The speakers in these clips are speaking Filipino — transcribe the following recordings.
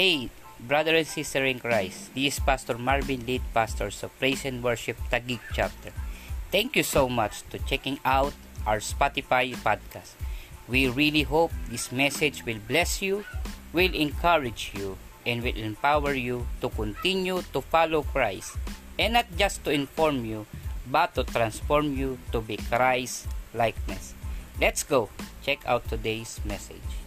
Hey, brother and sister in Christ, this is Pastor Marvin, lead pastor of Praise and Worship Taguig Chapter. Thank you so much to checking out our Spotify podcast. We really hope this message will bless you, will encourage you, and will empower you to continue to follow Christ, and not just to inform you, but to transform you to be Christ likeness. Let's go check out today's message.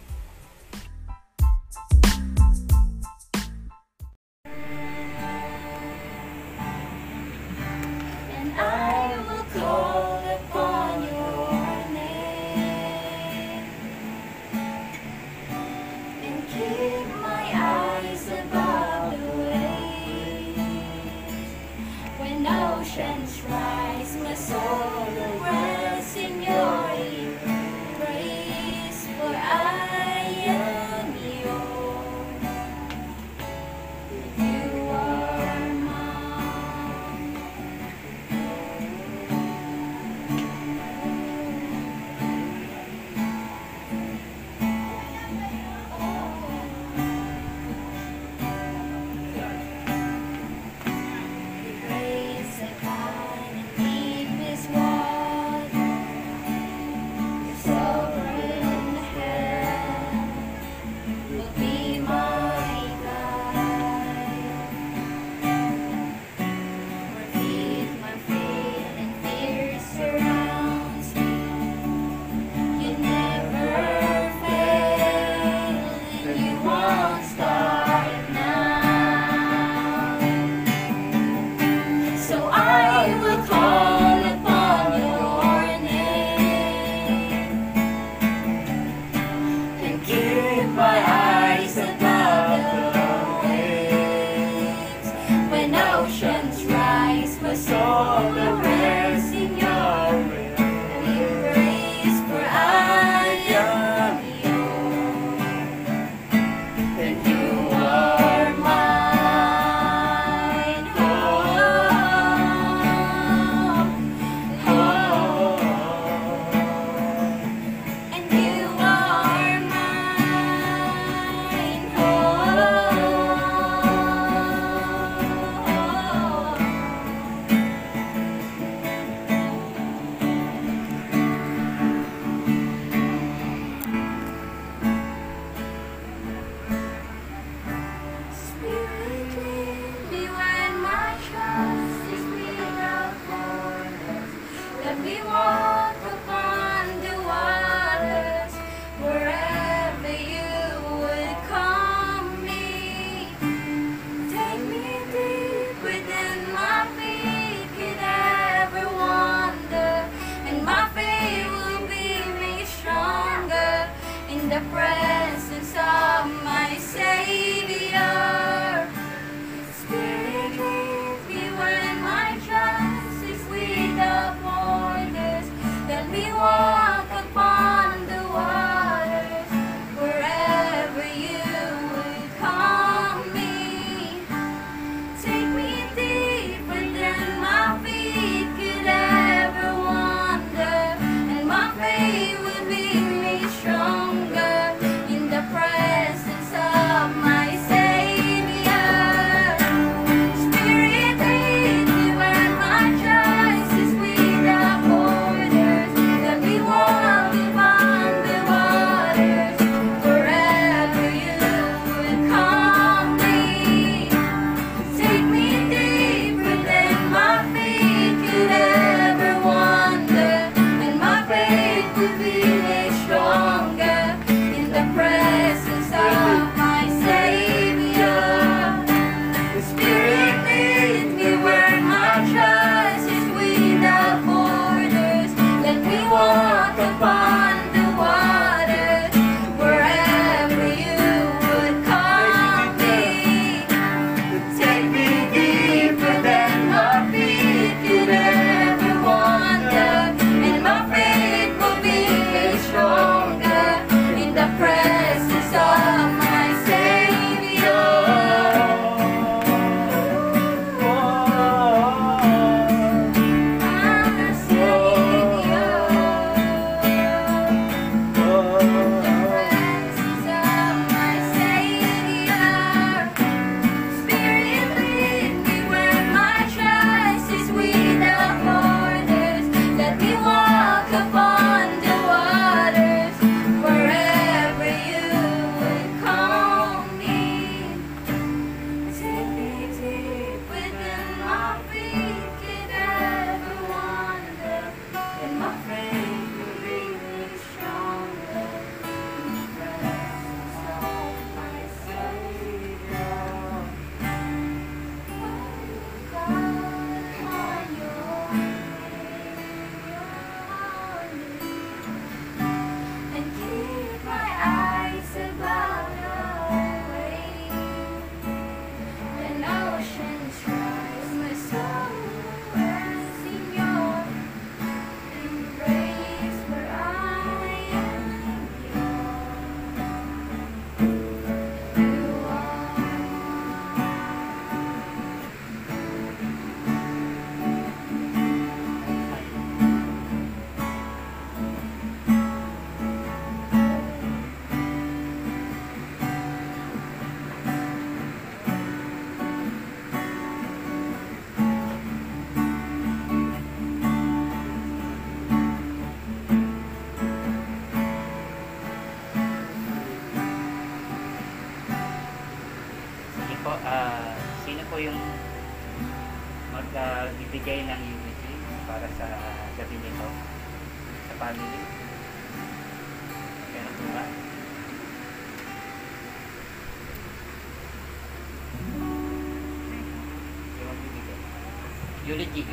Eulogy.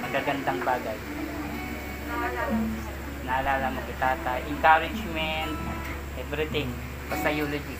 Magagandang bagay. Naalala mo tata. Encouragement, everything. Basta eulogy.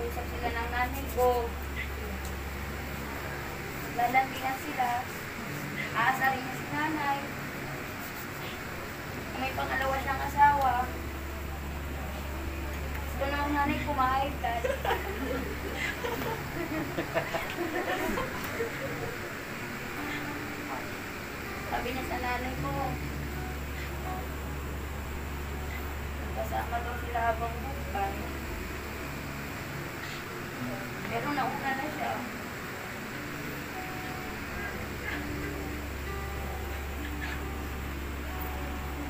Minsan mag-usap sila ng nanay ko. Lalambingan sila. Aasarin niya si nanay. May pangalawa siyang asawa. Gusto na ang nanay kumahigtan. Sabi niya sa nanay ko, kasama daw sila habang bukan. Pero nauna na siya.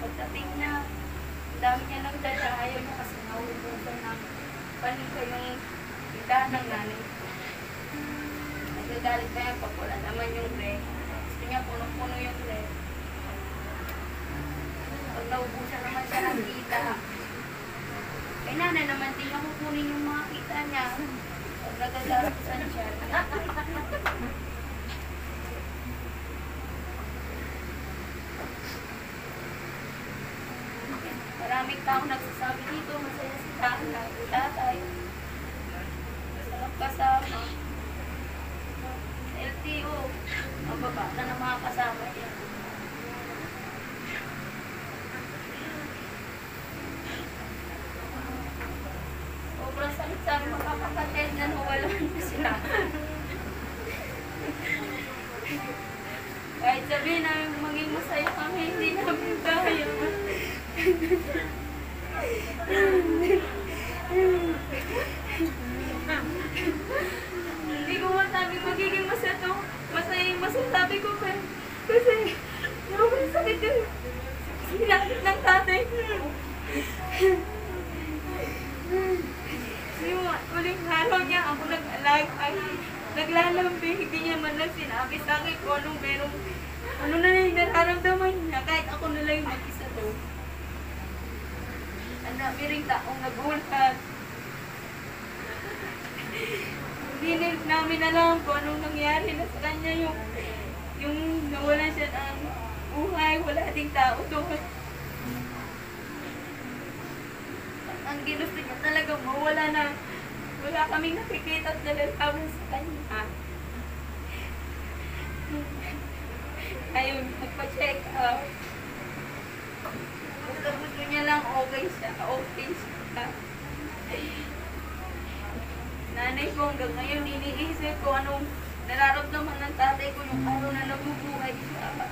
Pagdating niya, dami niya nagdala. Ayaw niya kasi nauubusan ng panika yung tindahan ng nanay. Nagagalit pa yan pag wala naman yung rek. Gusto niya punong-puno yung rek. Pag naubusan naman siya ng kita, kay nanay naman din niya kukunin yung mga kita niya. Nagagalusan siya. Maraming tao nagsasabi dito, masaya si tatay, si tatay. Masarap kasama. Sa LTO, ang baba na ng mga kasama niya. Sobrang sakit sa amin mga kapatid na nawalan na sila. Kahit sabihin namin maging masaya kami, hindi namin kaya. Hindi ko masabi magiging masaya to. Masaya yung masasabi ko pa. Kasi, sobrang sakit yung sinakit ng tatay ko. Yung uling araw niya, ako nag-alag, ay, naglalambing, hindi niya man lang sinabi sa akin kung anong merong, ano na yung nararamdaman niya, kahit ako na lang yung mag-isa doon. Ang dami rin taong nagulat. Hindi na- namin alam kung anong nangyari na sa kanya yung, yung nawalan siya ng buhay, wala ding tao doon. Ang ginusto niya talaga mawala na wala kaming nakikita at nalalaman sa kanya. Ayun, nagpa-check up. Gusto, gusto niya lang okay siya, okay siya. Nanay ko hanggang ngayon iniisip ko anong nararamdaman ng tatay ko yung araw na nabubuhay siya.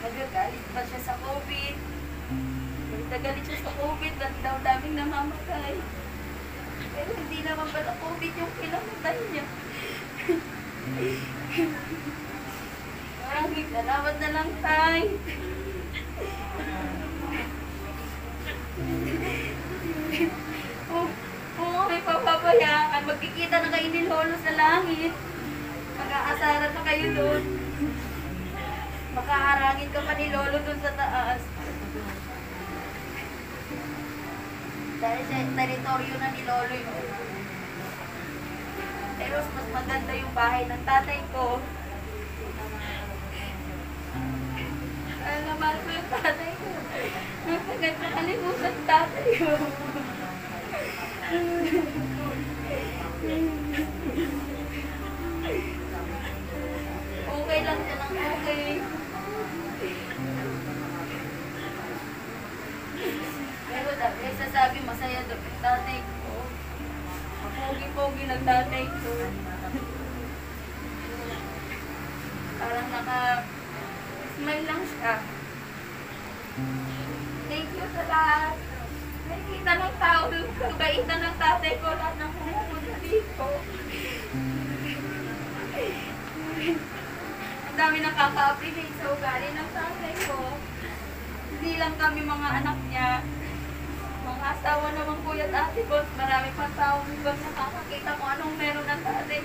Nagagalit pa siya sa COVID. Nagagalit siya sa COVID, ba't daw daming namamatay. Pero hindi naman pala COVID yung pinamatay niya. Parang salamat na lang tayo. Oo, oo, may papabayaan. Magkikita na kayo ni Lolo sa langit. Mag-aasaran na kayo doon. Makaharangin ka pa ni Lolo dun sa taas. Dahil sa teritoryo na ni Lolo yun. Pero mas maganda yung bahay ng tatay ko. Kaya nga mahal ko yung tatay ko. Napagad na kalimutan tatay ko. Ng tatay ko. Parang naka-smile lang siya. Thank you sa lahat. Nakikita ng tao, kabaitan ng tatay ko, lahat ng pumupunta dito. Ang dami nakaka-appreciate sa ugali ng tatay ko. Hindi lang kami mga anak niya. Asawa naman kuya at ate ko. Marami pang tao hanggang nakakakita kung anong meron ng tatay.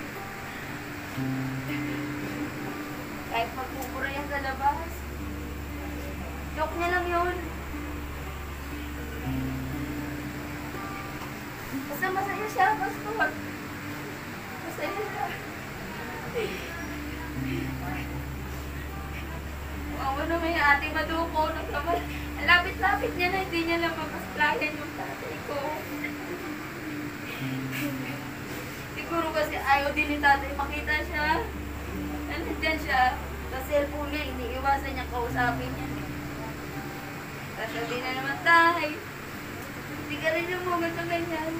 Kahit magpupura yan sa labas. Joke niya lang yun. Basta masaya siya, pastor. Masaya siya. Wawa na may ate maduko. Nagkamay. Ang lapit-lapit niya na hindi niya na mapasplayan yung tatay ko. Siguro kasi ayaw din ni tatay makita siya. Nandiyan siya. Sa cellphone niya, iniiwasan niya kausapin niya. Sabi na naman, tay, hindi ka rin yung mga ganito ganyan.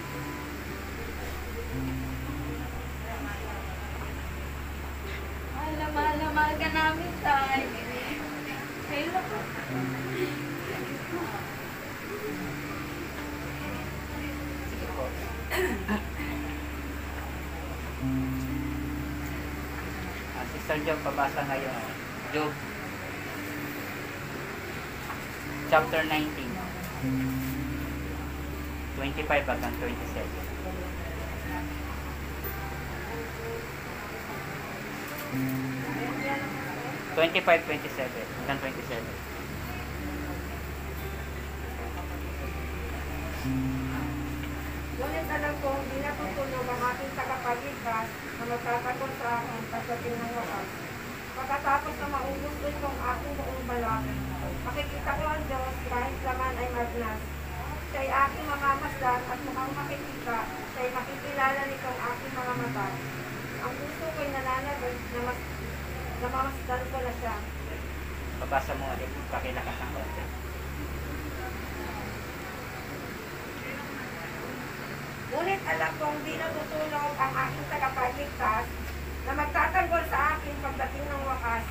Mahal na mahal na mahal ka namin, tay. Ayun na po. Ah, Sister Job, pabasa ngayon. Job chapter 19 25 hanggang 27 25, 27 hanggang 27 aking tagapagligtas na magtatanggol sa akin pagdating ng wakas. Pagkatapos na maubos ko itong aking buong balat, makikita ko ang Diyos kahit laman ay magnas. Siya'y aking mamamasdan at mukhang makikita, siya'y makikilala nitong aking mga mata. Ang puso ko'y nananabig na mas na mamasdan ko na siya. Pabasa mo ulit, pakilakas ng konti. Ngunit alam kong di natutulog ang aking tagapagligtas na magtatanggol sa akin pagdating ng wakas.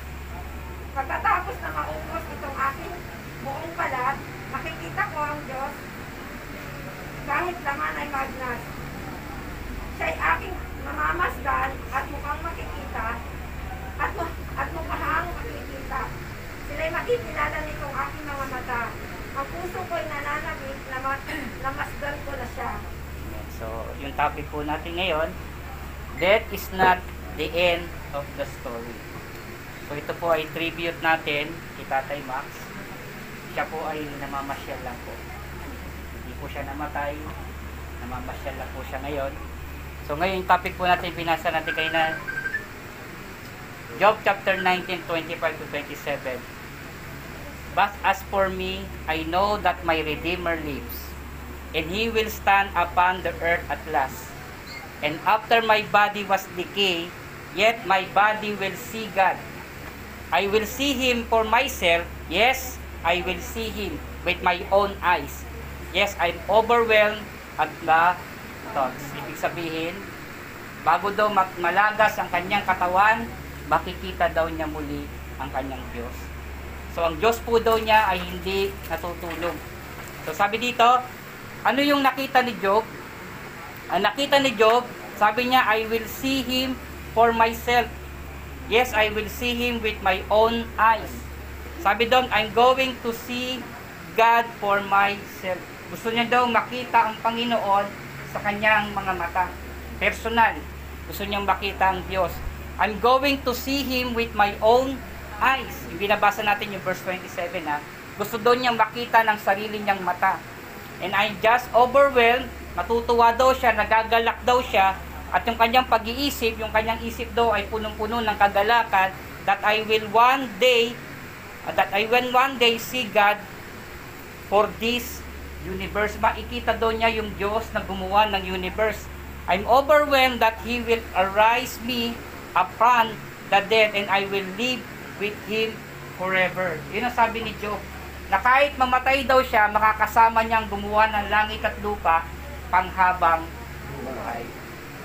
Pagkatapos na maubos itong aking buong balat, makikita ko ang Diyos kahit laman ay magnas. Siya'y aking mamamasdan at mukhang makikita at, at mukhang makikita. Sila'y makikilala nitong aking mga mata. Ang puso ko'y nananabig, lamas, lamasdan ko na siya. So, yung topic po natin ngayon, death is not the end of the story. So, ito po ay tribute natin kay Tatay Max. Siya po ay namamasyal lang po. Hindi po siya namatay. Namamasyal lang po siya ngayon. So, ngayon yung topic po natin, binasa natin kayo na Job chapter 19, 25 to 27. But as for me, I know that my Redeemer lives, and he will stand upon the earth at last. And after my body was decayed, yet my body will see God. I will see him for myself. Yes, I will see him with my own eyes. Yes, I'm overwhelmed at the thoughts. Ibig sabihin, bago daw malagas ang kanyang katawan, makikita daw niya muli ang kanyang Diyos. So, ang Diyos po daw niya ay hindi natutulog. So, sabi dito, ano yung nakita ni Job? Ang nakita ni Job, sabi niya, I will see him for myself. Yes, I will see him with my own eyes. Sabi doon, I'm going to see God for myself. Gusto niya daw makita ang Panginoon sa kanyang mga mata. Personal. Gusto niyang makita ang Diyos. I'm going to see Him with my own eyes. Yung binabasa natin yung verse 27 ha. Gusto doon niyang makita ng sarili niyang mata. And I'm just overwhelmed. Natutuwa daw siya, nagagalak daw siya. At yung kanyang pag-iisip, yung kanyang isip daw ay punong-puno ng kagalakan that I will one day, uh, that I will one day see God for this universe. Makikita daw niya yung Diyos na gumawa ng universe. I'm overwhelmed that He will arise me upon the dead and I will live with Him forever. Yun ang sabi ni Job. Na kahit mamatay daw siya, makakasama niyang gumawa ng langit at lupa panghabang buhay.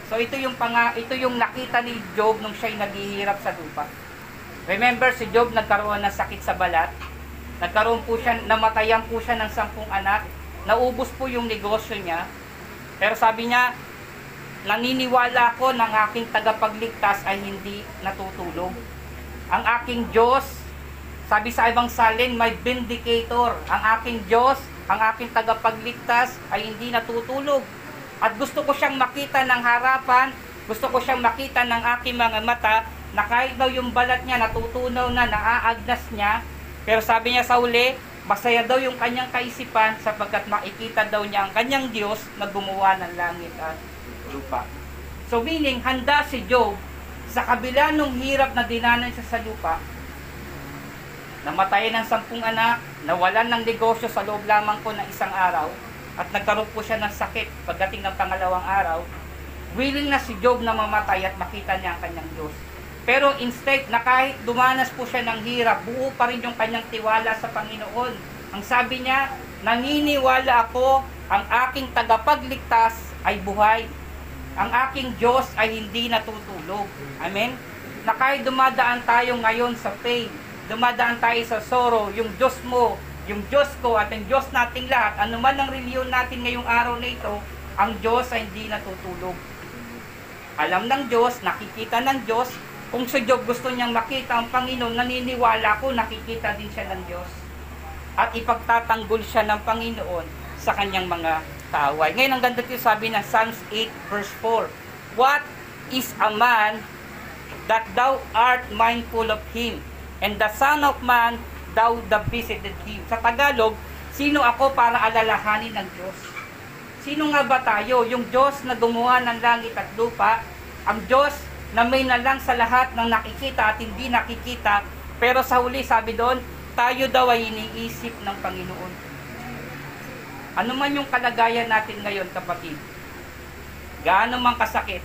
So ito yung panga, ito yung nakita ni Job nung siya'y naghihirap sa lupa. Remember si Job nagkaroon ng sakit sa balat. Nagkaroon po siya, namatayan po siya ng sampung anak. Naubos po yung negosyo niya. Pero sabi niya, naniniwala ko ng aking tagapagligtas ay hindi natutulog. Ang aking Diyos, sabi sa ibang salin, may vindicator. Ang aking Diyos, ang aking tagapagligtas ay hindi natutulog. At gusto ko siyang makita ng harapan, gusto ko siyang makita ng aking mga mata, na kahit daw yung balat niya natutunaw na, naaagnas niya, pero sabi niya sa uli, masaya daw yung kanyang kaisipan sapagkat makikita daw niya ang kanyang Diyos na gumawa ng langit at lupa. So meaning, handa si Job sa kabila nung hirap na dinanan siya sa lupa, namatay ng sampung anak, nawalan ng negosyo sa loob lamang po ng isang araw, at nagkaroon po siya ng sakit pagdating ng pangalawang araw, willing na si Job na mamatay at makita niya ang kanyang Diyos. Pero instead, na kahit dumanas po siya ng hirap, buo pa rin yung kanyang tiwala sa Panginoon. Ang sabi niya, naniniwala ako, ang aking tagapagligtas ay buhay. Ang aking Diyos ay hindi natutulog. Amen? Na kahit dumadaan tayo ngayon sa pain, dumadaan tayo sa sorrow, yung Diyos mo, yung Diyos ko at ang Diyos nating lahat, anuman ang reliyon natin ngayong araw na ito, ang Diyos ay hindi natutulog. Alam ng Diyos, nakikita ng Diyos, kung si Job gusto niyang makita ang Panginoon, naniniwala ko, nakikita din siya ng Diyos. At ipagtatanggol siya ng Panginoon sa kanyang mga kaaway. Ngayon, ang ganda dito sabi ng Psalms 8 verse 4. What is a man that thou art mindful of him? And the son of man, thou the visited him. Sa Tagalog, sino ako para alalahanin ng Diyos? Sino nga ba tayo? Yung Diyos na gumawa ng langit at lupa, ang Diyos na may na lang sa lahat ng nakikita at hindi nakikita, pero sa huli sabi doon, tayo daw ay iniisip ng Panginoon. Ano man yung kalagayan natin ngayon, kapatid, gaano man kasakit,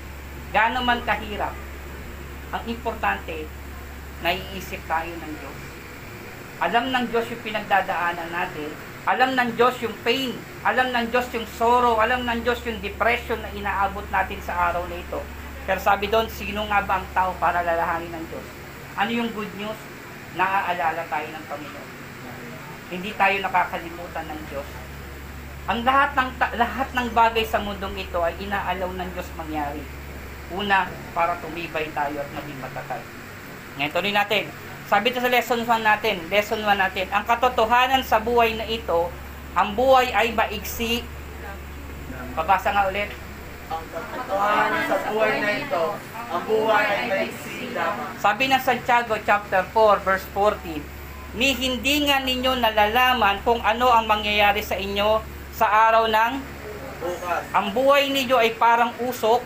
gaano man kahirap, ang importante, naiisip tayo ng Diyos. Alam ng Diyos yung pinagdadaanan natin, alam ng Diyos yung pain, alam ng Diyos yung sorrow, alam ng Diyos yung depression na inaabot natin sa araw na ito. Pero sabi doon, sino nga ba ang tao para lalahanin ng Diyos? Ano yung good news? Naaalala tayo ng Panginoon. Hindi tayo nakakalimutan ng Diyos. Ang lahat ng lahat ng bagay sa mundong ito ay inaalaw ng Diyos mangyari. Una, para tumibay tayo at maging matatag. Ngayon, tuloy natin. Sabi ito sa lesson 1 natin, lesson 1 natin, ang katotohanan sa buhay na ito, ang buhay ay maigsi. Pabasa nga ulit. Ang katotohanan sa buhay na ito, ang buhay ay maiksi lamang. Sabi ng Santiago chapter 4 verse 14, Ni hindi nga ninyo nalalaman kung ano ang mangyayari sa inyo sa araw ng Bukas, ang buhay ninyo ay parang usok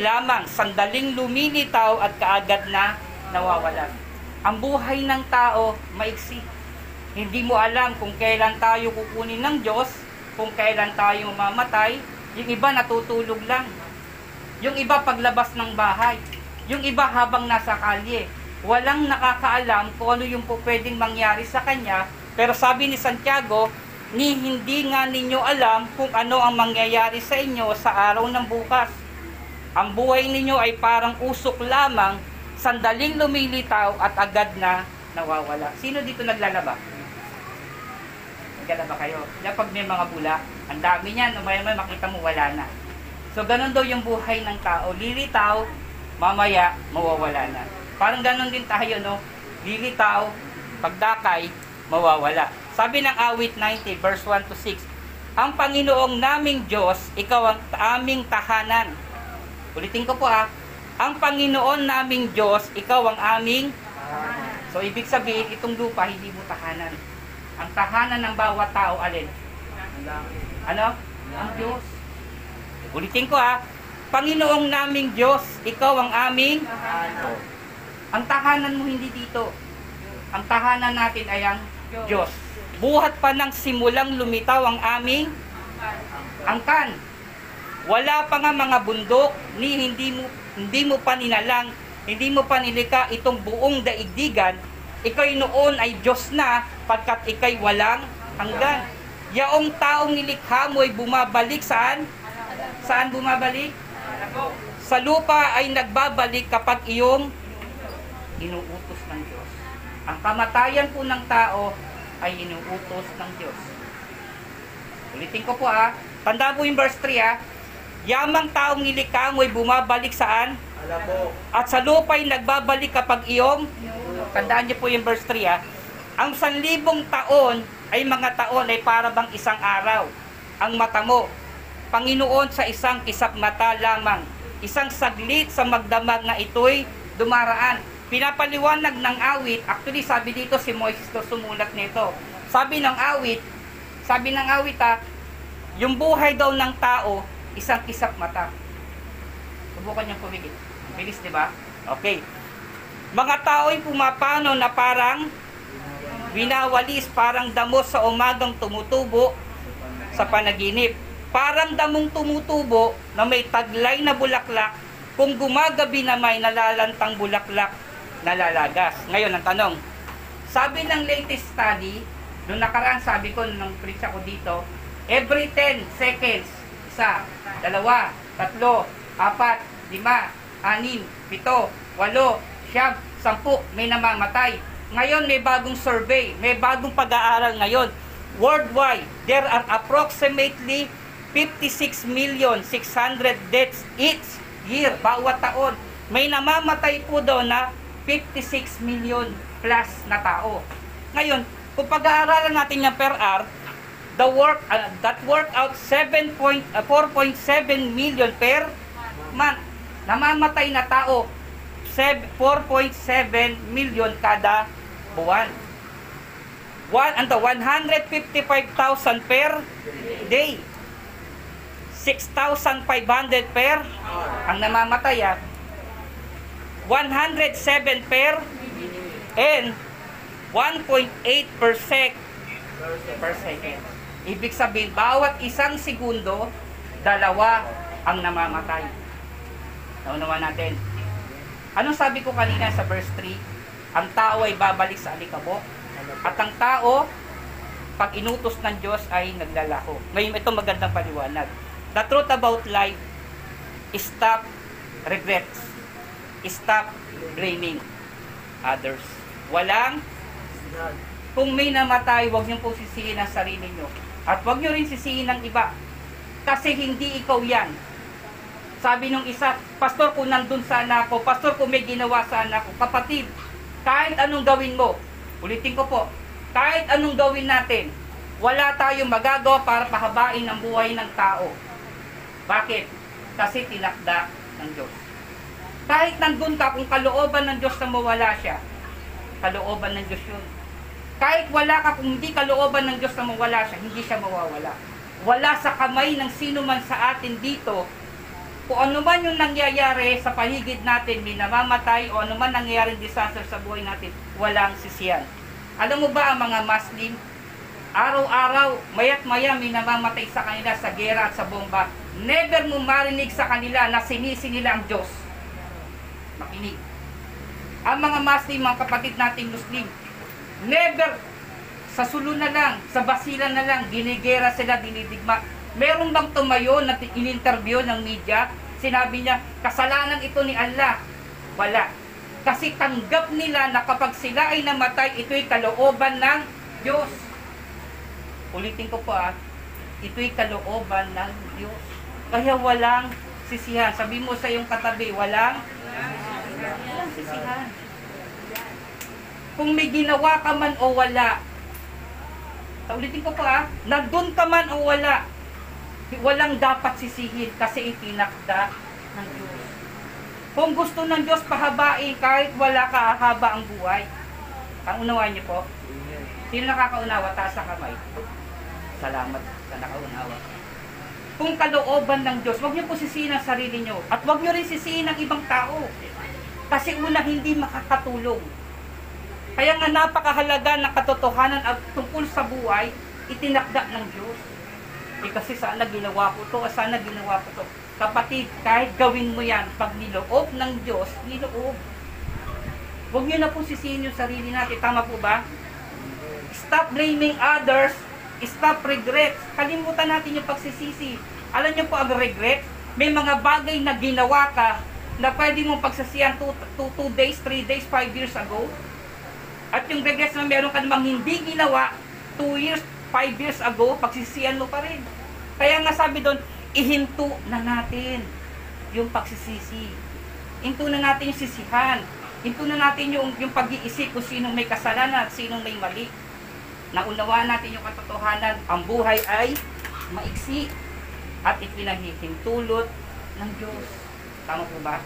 lamang, sandaling lumilitaw at kaagad na nawawala. Ang buhay ng tao maiksi. Hindi mo alam kung kailan tayo kukunin ng Diyos, kung kailan tayo mamamatay, yung iba natutulog lang. Yung iba paglabas ng bahay. Yung iba habang nasa kalye. Walang nakakaalam kung ano yung pwedeng mangyari sa kanya. Pero sabi ni Santiago, ni hindi nga ninyo alam kung ano ang mangyayari sa inyo sa araw ng bukas. Ang buhay ninyo ay parang usok lamang, sandaling lumilitaw at agad na nawawala. Sino dito naglalaba? Naglalaba kayo. Kaya pag may mga bula, ang dami niyan, may may makita mo wala na. So ganun daw yung buhay ng tao. Lilitaw, mamaya mawawala na. Parang ganun din tayo, no? Lilitaw, pagdakay, mawawala. Sabi ng awit 90, verse 1 to 6, Ang Panginoong naming Diyos, ikaw ang aming tahanan. Ulitin ko po ah. Ang Panginoon naming Diyos, ikaw ang aming So, ibig sabihin, itong lupa, hindi mo tahanan. Ang tahanan ng bawat tao, alin? Ano? Ang Diyos. Ulitin ko ah. Panginoong naming Diyos, ikaw ang aming ang tahanan mo hindi dito. Ang tahanan natin ay ang Diyos. Buhat pa ng simulang lumitaw ang aming angkan. Wala pa nga mga bundok, ni hindi mo hindi mo pa ninalang, hindi mo pa nilika itong buong daigdigan. Ikay noon ay Diyos na, pagkat ikay walang hanggan. Yaong taong nilikha mo ay bumabalik saan? Saan bumabalik? sa lupa ay nagbabalik kapag iyong inuutos ng Diyos. Ang kamatayan po ng tao ay inuutos ng Diyos. Ulitin ko po ah. Tanda po yung verse 3 ah. Yamang taong nilikha mo'y bumabalik saan? At sa lupa'y nagbabalik kapag iyong Tandaan niyo po yung verse 3 ah. Ang sanlibong taon ay mga taon ay para bang isang araw. Ang mata mo, Panginoon sa isang kisap mata lamang. Isang saglit sa magdamag na ito'y dumaraan. Pinapaliwanag ng awit, actually sabi dito si Moises to sumulat nito. Sabi ng awit, sabi ng awit ah, yung buhay daw ng tao, isang kisap mata. Subukan niyong pumigil. Bilis, di ba? Okay. Mga tao'y pumapano na parang winawalis, parang damo sa umagang tumutubo sa panaginip. Parang damong tumutubo na may taglay na bulaklak, kung gumagabi na may nalalantang bulaklak na lalagas. Ngayon, ang tanong, sabi ng latest study, nung nakaraan sabi ko, nung preach ako dito, every 10 seconds, isa, dalawa, tatlo, apat, lima, anim, pito, walo, siyam, sampu, may namamatay. Ngayon may bagong survey, may bagong pag-aaral ngayon. Worldwide, there are approximately 56 million 600 deaths each year, bawat taon. May namamatay po daw na 56 million plus na tao. Ngayon, kung pag-aaralan natin yung per hour, the work uh, that work out 7 point, uh, 4.7 million per month. Namamatay na tao 7 4.7 million kada buwan. One, ano, 155,000 per day. 6,500 per ang namamatay ah. 107 per and 1.8 per sec per second. Ibig sabihin, bawat isang segundo, dalawa ang namamatay. Naunawa natin. Anong sabi ko kanina sa verse 3? Ang tao ay babalik sa alikabok. At ang tao, pag inutos ng Diyos ay naglalako. Ngayon, ito magandang paliwanag. The truth about life, stop regrets. Stop blaming others. Walang kung may namatay, huwag niyo po sisihin ang sarili niyo. At huwag niyo rin sisihin ang iba. Kasi hindi ikaw yan. Sabi nung isa, Pastor, kung nandun sana ako, Pastor, kung may ginawa sana ako, kapatid, kahit anong gawin mo, ulitin ko po, kahit anong gawin natin, wala tayong magagawa para pahabain ang buhay ng tao. Bakit? Kasi tinakda ng Diyos. Kahit nandun ka, kung kalooban ng Diyos na mawala siya, kalooban ng Diyos yun. Kahit wala ka, kung hindi kalooban ng Diyos na mawala siya, hindi siya mawawala. Wala sa kamay ng sino man sa atin dito, kung ano man yung nangyayari sa paligid natin, may namamatay o ano man nangyayaring disaster sa buhay natin, walang sisiyan. Alam mo ba ang mga Muslim, araw-araw, mayat maya may namamatay sa kanila sa gera at sa bomba. Never mo marinig sa kanila na sinisi nila ang Diyos. Makinig. Ang mga Muslim, mga kapatid nating Muslim, never sa sulo na lang, sa basila na lang, ginigera sila, dinidigma. Meron bang tumayo na in-interview ng media? Sinabi niya, kasalanan ito ni Allah. Wala. Kasi tanggap nila na kapag sila ay namatay, ito'y kalooban ng Diyos. Ulitin ko po ah, ito'y kalooban ng Diyos. Kaya walang sisihan. Sabi mo sa iyong katabi, walang walang sisihan. Kung may ginawa ka man o wala, ulitin ko pa ah, nandun ka man o wala, walang dapat sisihin kasi itinakda ng Diyos. Kung gusto ng Diyos pahabain kahit wala ka haba ang buhay, ang unawa niyo po, sino nakakaunawa, taas ang kamay. Salamat sa nakaunawa. Kung kalooban ng Diyos, huwag niyo po sisihin ang sarili niyo. At huwag niyo rin sisihin ang ibang tao. Kasi una, hindi makakatulong. Kaya nga napakahalaga ng katotohanan at tungkol sa buhay, itinakda ng Diyos. Eh kasi sana ginawa ko to, sana ginawa ko to. Kapatid, kahit gawin mo yan, pag niloob ng Diyos, niloob. Huwag niyo na po sisihin yung sarili natin. Tama po ba? Stop blaming others. Stop regrets. Kalimutan natin yung pagsisisi. Alam niyo po ang regret? may mga bagay na ginawa ka na pwede mong pagsasiyan 2 days, 3 days, 5 years ago. At yung regrets na meron ka namang hindi ginawa 2 years, 5 years ago, pagsisiyan mo pa rin. Kaya nga sabi doon, ihinto na natin yung pagsisisi. Hinto na natin yung sisihan. Hinto na natin yung, yung pag-iisip kung sinong may kasalanan at sinong may mali. Naunawaan natin yung katotohanan, ang buhay ay maiksi at ipinahihintulot ng Diyos. Tama po ba?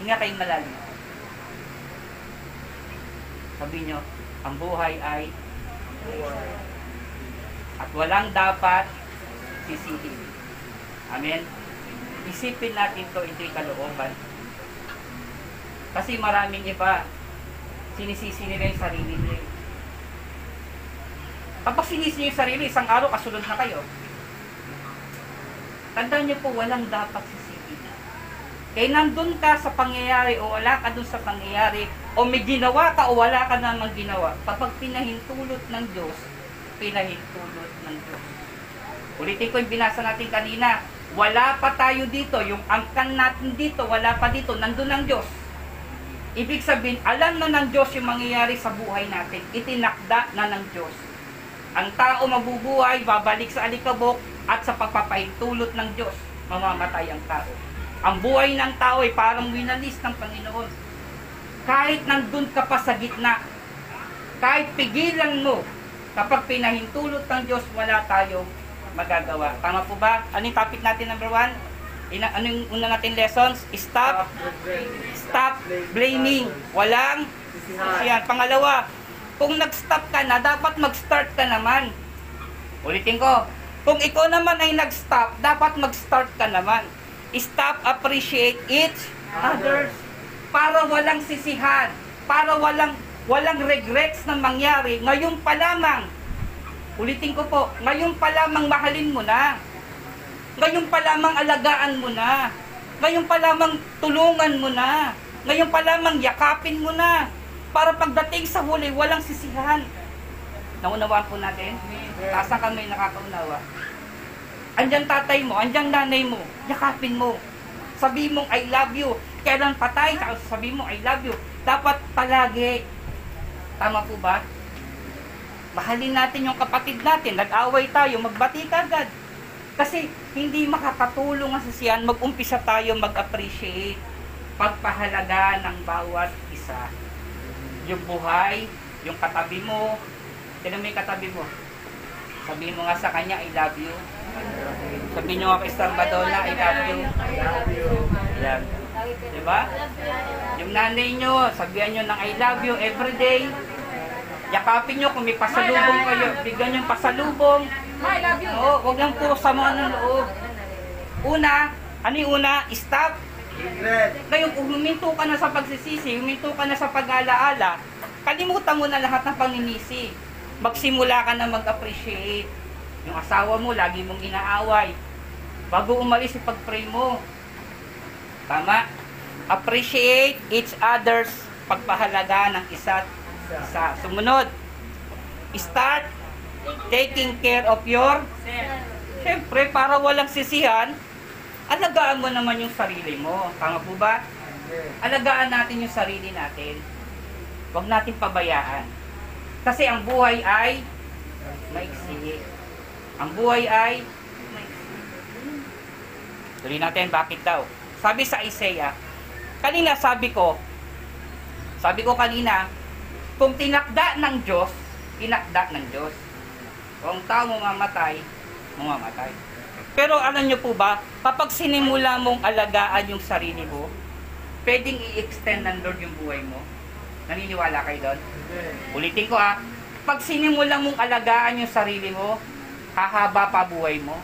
Hinga kayong malalim. Sabi nyo, ang buhay ay at walang dapat sisihin. Amen? Isipin natin to ito'y kalooban. Kasi maraming iba, sinisisi nila yung sarili nila. Kapag sinisi niyo yung sarili, isang araw kasunod na kayo. Tandaan niyo po, walang dapat sisihin. Kaya nandun ka sa pangyayari o wala ka dun sa pangyayari o may ginawa ka o wala ka namang ginawa, kapag pinahintulot ng Diyos, pinahintulot ng Diyos. Ulitin ko yung binasa natin kanina, wala pa tayo dito, yung angkan natin dito, wala pa dito, nandun ang Diyos. Ibig sabihin, alam na ng Diyos yung mangyayari sa buhay natin. Itinakda na ng Diyos. Ang tao mabubuhay, babalik sa alikabok, at sa pagpapahintulot ng Diyos, mamamatay ang tao. Ang buhay ng tao ay parang winalis ng Panginoon. Kahit nandun ka pa sa gitna, kahit pigilan mo, kapag pinahintulot ng Diyos, wala tayong magagawa. Tama po ba? Ano yung topic natin number one? Ina, ano yung una natin lessons? Stop, stop blaming. Walang sisihan. Pangalawa, kung nag-stop ka na, dapat mag-start ka naman. Ulitin ko, kung ikaw naman ay nag-stop, dapat mag-start ka naman. Stop, appreciate each others. Para walang sisihan. Para walang walang regrets na mangyari. Ngayon pa lamang, ulitin ko po, ngayon pa lamang mahalin mo na. Ngayon pa lamang alagaan mo na. Ngayon pa lamang tulungan mo na. Ngayon pa lamang yakapin mo na. Para pagdating sa huli, walang sisihan. Naunawaan po natin? Taas ang kamay nakakaunawa. Andyan tatay mo, andyan nanay mo, yakapin mo. Sabi mong I love you. Kailan patay, tapos sabi mo I love you. Dapat palagi. Tama po ba? Mahalin natin yung kapatid natin. Nag-away tayo, magbati ka agad. Kasi hindi makakatulong ang sasiyan, mag-umpisa tayo mag-appreciate pagpahalaga ng bawat isa. Yung buhay, yung katabi mo, sino may katabi mo? Sabihin mo nga sa kanya, I love you. Sabihin nyo nga kay Star Madonna, I love you. Yan. Diba? Yung nanay nyo, sabihan nyo ng I love you every day. Yakapin nyo kung may pasalubong kayo. Bigyan nyo yung pasalubong. I love you. Oo, wag lang puro sama ng loob. Una, ano yung una? Stop. Ngayon, kung huminto ka na sa pagsisisi, huminto ka na sa pag-alaala, kalimutan mo na lahat ng paninisi. Magsimula ka na mag-appreciate. Yung asawa mo, lagi mong inaaway. Bago umalis, ipag-pray mo. Tama? Appreciate each other's pagpahalaga ng isa't isa. Sumunod, start taking care of your Siyempre, para walang sisihan, alagaan mo naman yung sarili mo. Tama po ba? Alagaan natin yung sarili natin. Huwag natin pabayaan. Kasi ang buhay ay maiksi. Ang buhay ay maiksi. Tuloy natin, bakit daw? Sabi sa Isaiah, kanina sabi ko, sabi ko kanina, kung tinakda ng Diyos, tinakda ng Diyos. Kung tao mamamatay, mamamatay. Pero alam nyo po ba, kapag sinimula mong alagaan yung sarili mo, pwedeng i-extend ng Lord yung buhay mo. Naniniwala kayo doon? Ulitin ko ah, pag sinimula mong alagaan yung sarili mo, hahaba pa buhay mo.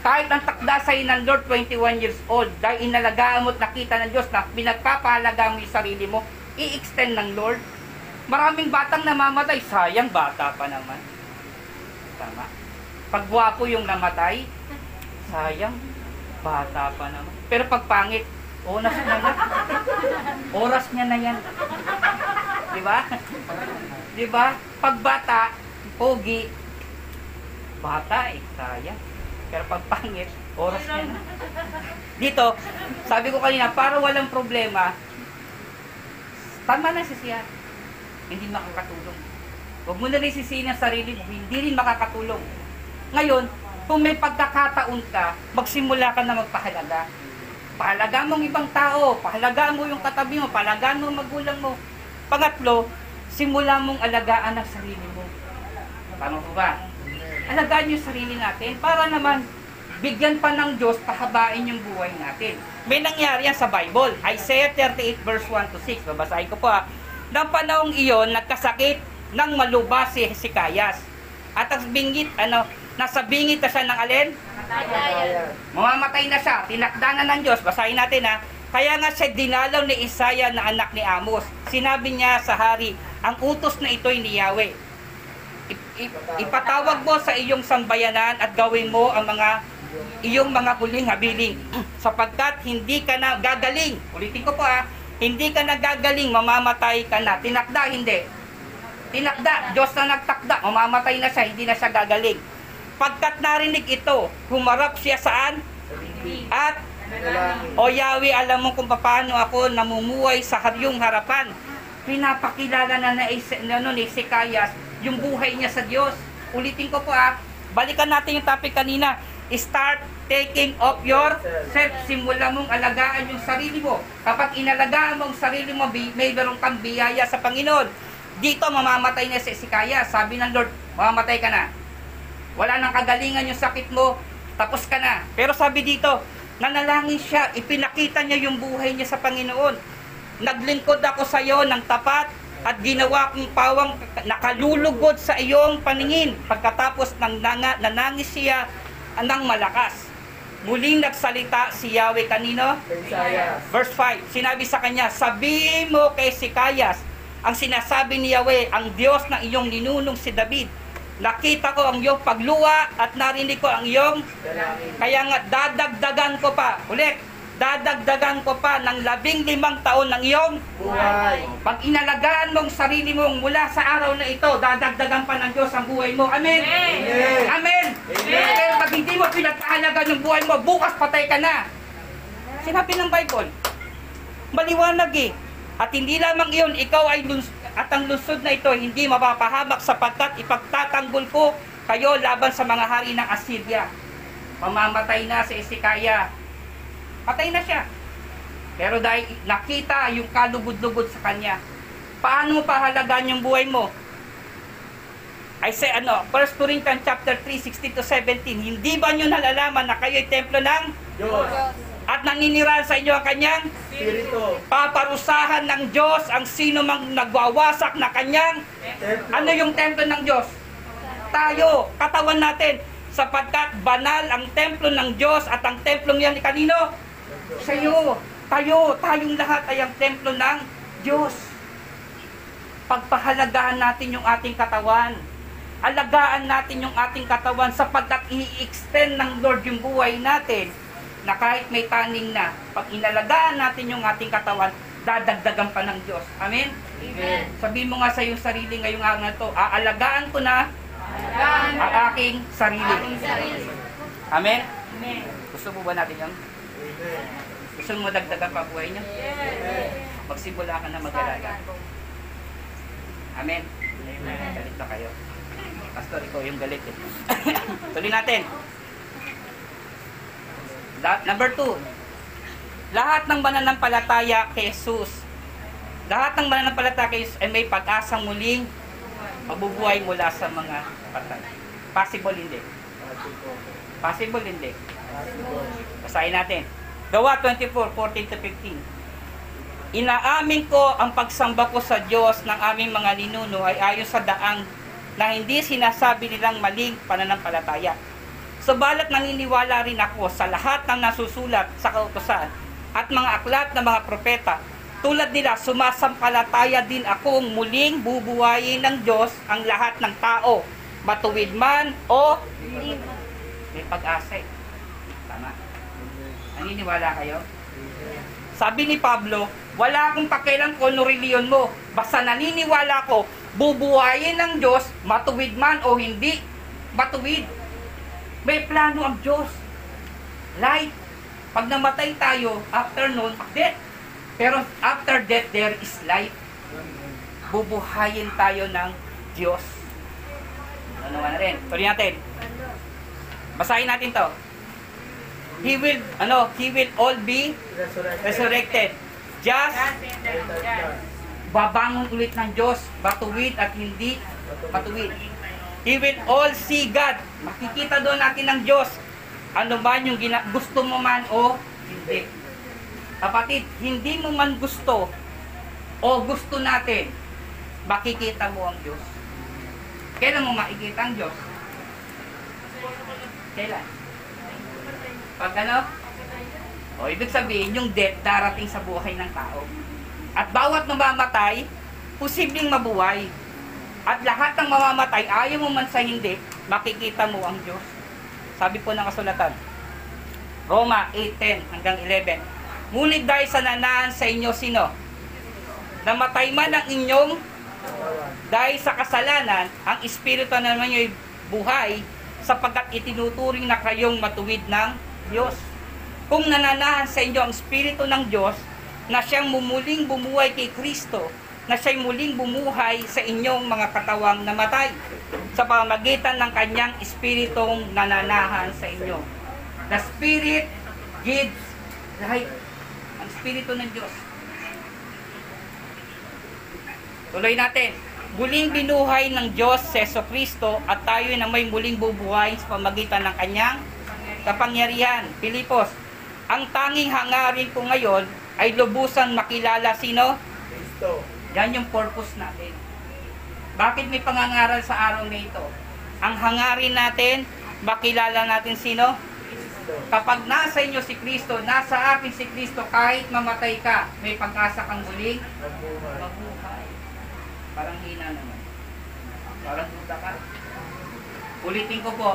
Kahit ang takda sa ng Lord, 21 years old, dahil inalagaan mo at nakita ng Diyos na pinagpapahalaga mo yung sarili mo, i-extend ng Lord. Maraming batang namamatay, sayang bata pa naman. Tama. Pag gwapo yung namatay, sayang, bata pa naman. Pero pag pangit, oras na. Oras niya na yan. Di ba? Di ba? Pag bata, pogi, bata eh, sayang. Pero pag pangit, oras niya na. Dito, sabi ko kanina, para walang problema, tama na si siya. Hindi makakatulong. Huwag mo na rin sisihin ang sarili mo, hindi rin makakatulong. Ngayon, kung may pagkakataon ka, magsimula ka na magpahalaga. Pahalaga mo ang ibang tao, pahalaga mo yung katabi mo, pahalaga mo ang magulang mo. Pangatlo, simula mong alagaan ang sarili mo. Tama po ba? Alagaan yung sarili natin para naman bigyan pa ng Diyos pahabain yung buhay natin. May nangyari yan sa Bible. Isaiah 38 verse 1 to 6. Babasahin ko po ha. Nang panahong iyon, nagkasakit ng maluba si Hezekias. At ang bingit, ano, nasa bingit na siya ng alin? Mamamatay na siya. Tinakda na ng Diyos. Basahin natin ha. Kaya nga siya dinalaw ni Isaiah na anak ni Amos. Sinabi niya sa hari, ang utos na ito'y ni Yahweh. Ipatawag mo sa iyong sambayanan at gawin mo ang mga iyong mga huling habiling sapagkat hindi ka na gagaling. Ulitin ko po ha, hindi ka na gagaling, mamamatay ka na. Tinakda, hindi. Tinakda, Diyos na nagtakda, mamamatay na siya, hindi na siya gagaling. Pagkat narinig ito, humarap siya saan? At, o Yahweh, alam mo kung paano ako namumuhay sa iyong harapan. Pinapakilala na na, na ni Hezekias yung buhay niya sa Diyos. Ulitin ko po ah, balikan natin yung topic kanina. Start taking of your self. Simula mong alagaan yung sarili mo. Kapag inalagaan mo ang sarili mo, may meron kang biyaya sa Panginoon. Dito, mamamatay na si Hezekiah. Sabi ng Lord, mamamatay ka na. Wala nang kagalingan yung sakit mo, tapos ka na. Pero sabi dito, nanalangin siya, ipinakita niya yung buhay niya sa Panginoon. Naglingkod ako sa iyo ng tapat at ginawa kong pawang nakalulugod sa iyong paningin. Pagkatapos ng nanga, nanangis siya ng malakas. Muling nagsalita si Yahweh kanino? Isaiah. Verse 5, sinabi sa kanya, sabihin mo kay Sikayas, ang sinasabi ni Yahweh, ang Diyos ng iyong ninunong si David. Nakita ko ang iyong pagluwa at narinig ko ang iyong kaya nga dadagdagan ko pa. Ulit, dadagdagan ko pa ng labing limang taon ng iyong Buhay. pag inalagaan mong sarili mong mula sa araw na ito, dadagdagan pa ng Diyos ang buhay mo. Amen? Amen. Amen! Pero pag hindi mo pinagpahalagan yung buhay mo, bukas patay ka na. Sinabi ng Bible. Maliwanag eh. At hindi lamang iyon, ikaw ay luns- at ang lungsod na ito hindi mapapahamak sapagkat ipagtatanggol ko kayo laban sa mga hari ng Assyria. Mamamatay na si Ezekiah. Patay na siya. Pero dahil nakita yung kalugod-lugod sa kanya, paano mo pahalagaan yung buhay mo? I say ano, 1 Corinthians chapter 3, 16 to 17, hindi ba nyo nalalaman na kayo'y templo ng Diyos. at naninirahan sa inyo ang kanyang Espiritu. paparusahan ng Diyos ang sino mang nagwawasak na kanyang Templo. ano yung templo ng Diyos? Tayo, katawan natin sapagkat banal ang templo ng Diyos at ang templong yan ni kanino? Sa iyo. Tayo, tayong lahat ay ang templo ng Diyos. Pagpahalagahan natin yung ating katawan. Alagaan natin yung ating katawan sapagkat i-extend ng Lord yung buhay natin na kahit may taning na, pag inalagaan natin yung ating katawan, dadagdagan pa ng Diyos. Amen? Amen. Sabihin mo nga sa iyong sarili ngayong araw na to, aalagaan ko na ang aking sarili. Amen? Gusto mo ba natin yun? Amen. Gusto mo dagdagan pa buhay niyo? Magsimula ka na mag-alaga. Amen? Galit na kayo. Pastor, ikaw yung galit eh. Tuloy natin. La- number two, lahat ng mananampalataya kay Jesus, lahat ng mananampalataya kay Jesus ay may pag-asang muling mabubuhay mula sa mga patay. Possible hindi. Possible hindi. Basahin natin. Gawa 24, 14 to 15. Inaamin ko ang pagsamba ko sa Diyos ng aming mga ninuno ay ayon sa daang na hindi sinasabi nilang maling pananampalataya. Subalat naniniwala rin ako sa lahat ng nasusulat sa kautosan at mga aklat ng mga propeta. Tulad nila, sumasampalataya din akong muling bubuhayin ng Diyos ang lahat ng tao, matuwid man o may pag-asa. Naniniwala kayo? Sabi ni Pablo, wala akong pakialam kung ano reliyon mo. Basta naniniwala ko, bubuhayin ng Diyos, matuwid man o hindi matuwid. May plano ang Diyos. Light. Pag namatay tayo, after nun, death. Pero after death, there is life. Bubuhayin tayo ng Diyos. Ano naman na rin? Tuloy natin. Basahin natin to. He will, ano, He will all be resurrected. Just babangon ulit ng Diyos, batuwid at hindi batuwid. He will all see God. Makikita doon natin ng Diyos. Ano man yung gina- gusto mo man o hindi. Kapatid, hindi mo man gusto o gusto natin, makikita mo ang Diyos. Kailan mo makikita ang Diyos? Kailan? Pag ano? O, ibig sabihin, yung death darating sa buhay ng tao. At bawat namamatay, posibleng mabuhay. At lahat ng mamamatay, ayaw mo man sa hindi, makikita mo ang Diyos. Sabi po ng kasulatan, Roma 8.10 hanggang 11. Ngunit dahil sa nanaan sa inyo sino? Namatay man ang inyong dahil sa kasalanan, ang Espiritu naman nyo'y buhay sapagkat itinuturing na kayong matuwid ng Diyos. Kung nananahan sa inyo ang Espiritu ng Diyos, na siyang mumuling bumuhay kay Kristo, na siya'y muling bumuhay sa inyong mga katawang namatay sa pamamagitan ng kanyang Espiritong nananahan sa inyo. The Spirit gives life. Ang Espiritu ng Diyos. Tuloy natin. Muling binuhay ng Diyos si Yeso Kristo at tayo na may muling bubuhay sa pamagitan ng kanyang kapangyarihan. Pilipos, ang tanging hangarin ko ngayon ay lubusan makilala sino? Kristo. Yan yung purpose natin. Bakit may pangangaral sa araw na ito? Ang hangarin natin, makilala natin sino? Kristo. Kapag nasa inyo si Kristo, nasa akin si Kristo, kahit mamatay ka, may pag-asa kang muling Mabuhay. mabuhay. Parang hina naman. Parang duda ka. Ulitin ko po.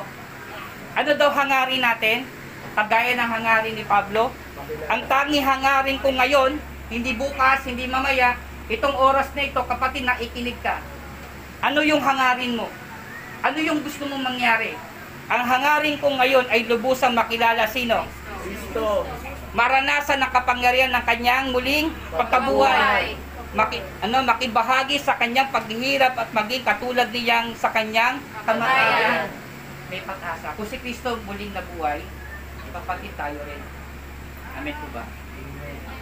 Ano daw hangarin natin? Kagaya ng hangarin ni Pablo. Ang tangi hangarin ko ngayon, hindi bukas, hindi mamaya, itong oras na ito, kapatid, naikinig ka. Ano yung hangarin mo? Ano yung gusto mong mangyari? Ang hangarin ko ngayon ay lubusang makilala sino? Kristo. maranasan ang kapangyarihan ng kanyang muling pagkabuhay. Maki, ano, makibahagi sa kanyang paghihirap at maging katulad niyang sa kanyang kamatayan. May pag-asa. Kung si Kristo muling nabuhay, kapatid tayo rin. Amen po ba?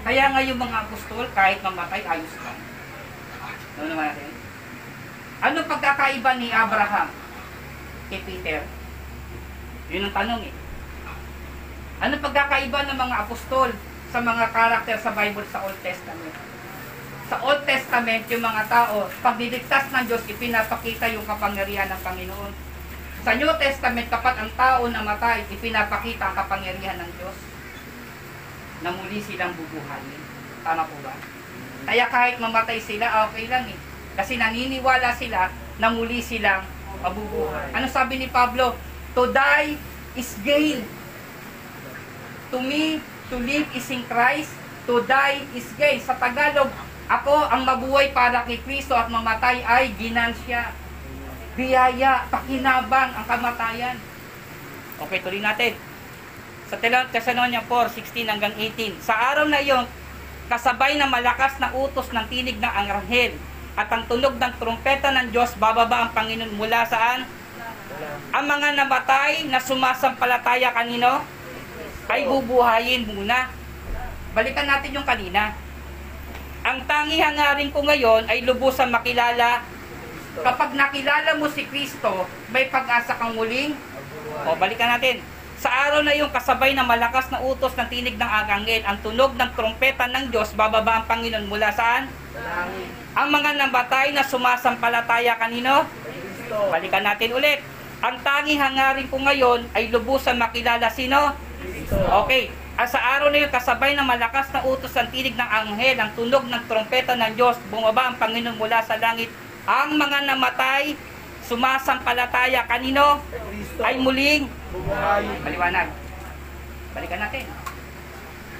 Kaya nga yung mga apostol, kahit mamatay, ayos lang. Ano naman natin? Ano pagkakaiba ni Abraham kay Peter? Yun ang tanong eh. Ano pagkakaiba ng mga apostol sa mga karakter sa Bible sa Old Testament? Sa Old Testament, yung mga tao, pag niligtas ng Diyos, ipinapakita yung kapangyarihan ng Panginoon. Sa New Testament, kapag ang tao namatay, ipinapakita ang kapangyarihan ng Diyos na muli silang bubuhayin. Tama po ba? Kaya kahit mamatay sila, okay lang eh. Kasi naniniwala sila na muli silang mabubuhay. Ano sabi ni Pablo? To die is gain. To me, to live is in Christ, to die is gain. Sa Tagalog, ako ang mabuhay para kay Kristo at mamatay ay ginansya. Biyaya, pakinabang ang kamatayan. Okay, tuloy natin. Sa Thessalonians 4, 16 hanggang 18. Sa araw na iyon, kasabay ng malakas na utos ng tinig ng anghel at ang tunog ng trumpeta ng Diyos, bababa ang Panginoon mula saan? Ang mga namatay na sumasampalataya kanino ay bubuhayin muna. Balikan natin yung kanina. Ang tangi hangarin ko ngayon ay lubusan makilala. Kapag nakilala mo si Kristo, may pag-asa kang muling. O, balikan natin. Sa araw na yung kasabay ng malakas na utos ng tinig ng agangin, ang tunog ng trompeta ng Diyos, bababa ang Panginoon mula saan? Ang mga nabatay na sumasampalataya kanino? Kristo. Balikan natin ulit. Ang tanging hangarin ko ngayon ay lubusan makilala sino? Kristo. Okay. At sa araw na yun, kasabay ng malakas na utos ng tinig ng anghel, ang tunog ng trompeta ng Diyos, bumaba ang Panginoon mula sa langit. Ang mga namatay, sumasampalataya kanino? Ay muling Bubuhay. Maliwanag. Balikan natin.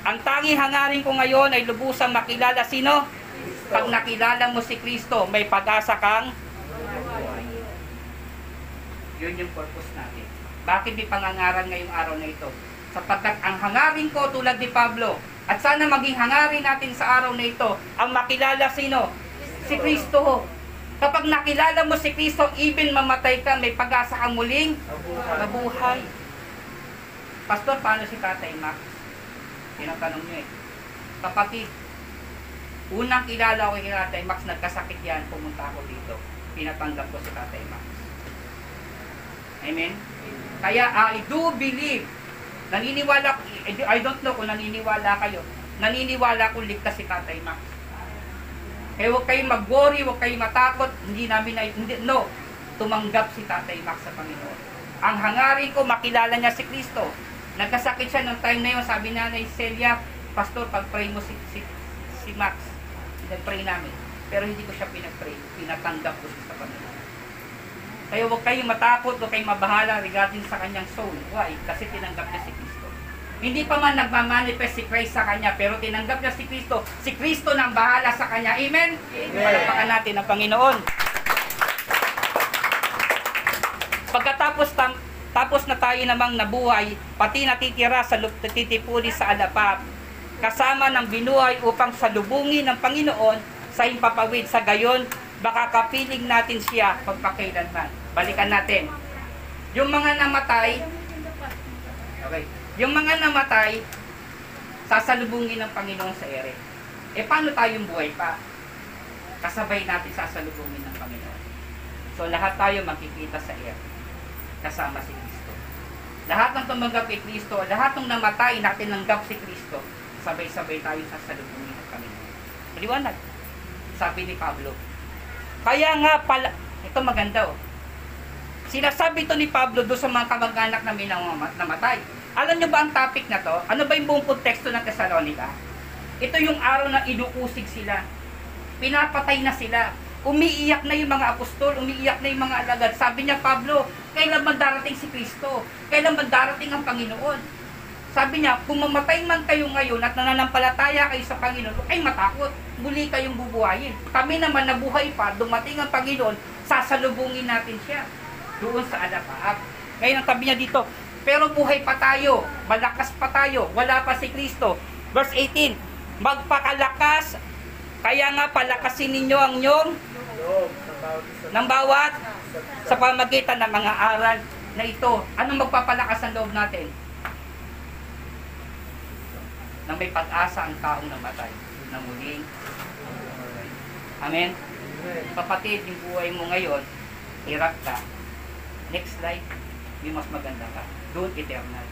Ang tangi hangarin ko ngayon ay lubusang makilala sino? Pag nakilala mo si Kristo, may pag-asa kang Yun yung purpose natin. Bakit may pangangaral ngayong araw na ito? Sapagkat ang hangarin ko tulad ni Pablo, at sana maging hangarin natin sa araw na ito, ang makilala sino? Si Kristo. Kapag nakilala mo si Kristo, even mamatay ka, may pag-asa kang muling Mabuhay. Pastor, paano si Tatay Max? Tinatanong niyo eh. Kapatid, unang kilala ko kay Tatay Max, nagkasakit yan, pumunta ako dito. Pinatanggap ko si Tatay Max. Amen? Kaya I do believe, naniniwala, I don't know kung naniniwala kayo, naniniwala kung ligtas si Tatay Max. Kaya huwag kayong mag-worry, huwag kayong matakot, hindi namin, na, hindi, no, tumanggap si Tatay Max sa Panginoon. Ang hangarin ko, makilala niya si Kristo. Nagkasakit siya ng time na yun, sabi na ni Celia, Pastor, pag-pray mo si, si, si Max. Nag-pray namin. Pero hindi ko siya pinag-pray. Pinatanggap ko siya sa Panginoon. Kaya huwag kayong matakot, huwag kayong mabahala regarding sa kanyang soul. Why? Kasi tinanggap niya si Kristo. Hindi pa man nagmamanifest si Christ sa kanya, pero tinanggap niya si Kristo. Si Kristo nang bahala sa kanya. Amen? Palakpakan natin ang Panginoon. Pagkatapos tam, tapos na tayo namang nabuhay, pati natitira sa natitipuli sa alapap, kasama ng binuhay upang salubungin ng Panginoon sa impapawid sa gayon, baka kapiling natin siya pagpakailanman. Balikan natin. Yung mga namatay, yung mga namatay, sasalubungin ng Panginoon sa ere. Eh, paano tayong buhay pa? Kasabay natin sasalubungin ng Panginoon. So, lahat tayo makikita sa ere kasama si Kristo. Lahat ng tumanggap kay Kristo, lahat ng namatay na tinanggap si Kristo, sabay-sabay tayo sa salubungin ng Panginoon. Maliwanag. Sabi ni Pablo. Kaya nga pala, ito maganda oh. Sinasabi to ni Pablo doon sa mga kamag-anak na may namatay. Alam nyo ba ang topic na to? Ano ba yung buong konteksto ng Thessalonica? Ito yung araw na inuusig sila. Pinapatay na sila. Umiiyak na yung mga apostol, umiiyak na yung mga alagad. Sabi niya, Pablo, kailan man darating si Kristo? Kailan man darating ang Panginoon? Sabi niya, kung mamatay man kayo ngayon at nananampalataya kayo sa Panginoon, ay matakot. Muli kayong bubuhayin. Kami naman nabuhay pa, dumating ang Panginoon, sasalubungin natin siya. Doon sa alapaap. Ngayon ang sabi niya dito, pero buhay pa tayo, malakas pa tayo, wala pa si Kristo. Verse 18, magpakalakas, kaya nga palakasin ninyo ang inyong ng bawat ng sa pamagitan ng mga aral na ito. Anong magpapalakas ang loob natin? Na may pag-asa ang taong namatay na muling. Amen? Kapatid, yung buhay mo ngayon, hirap ka. Next life, may mas maganda ka. Doon eternal.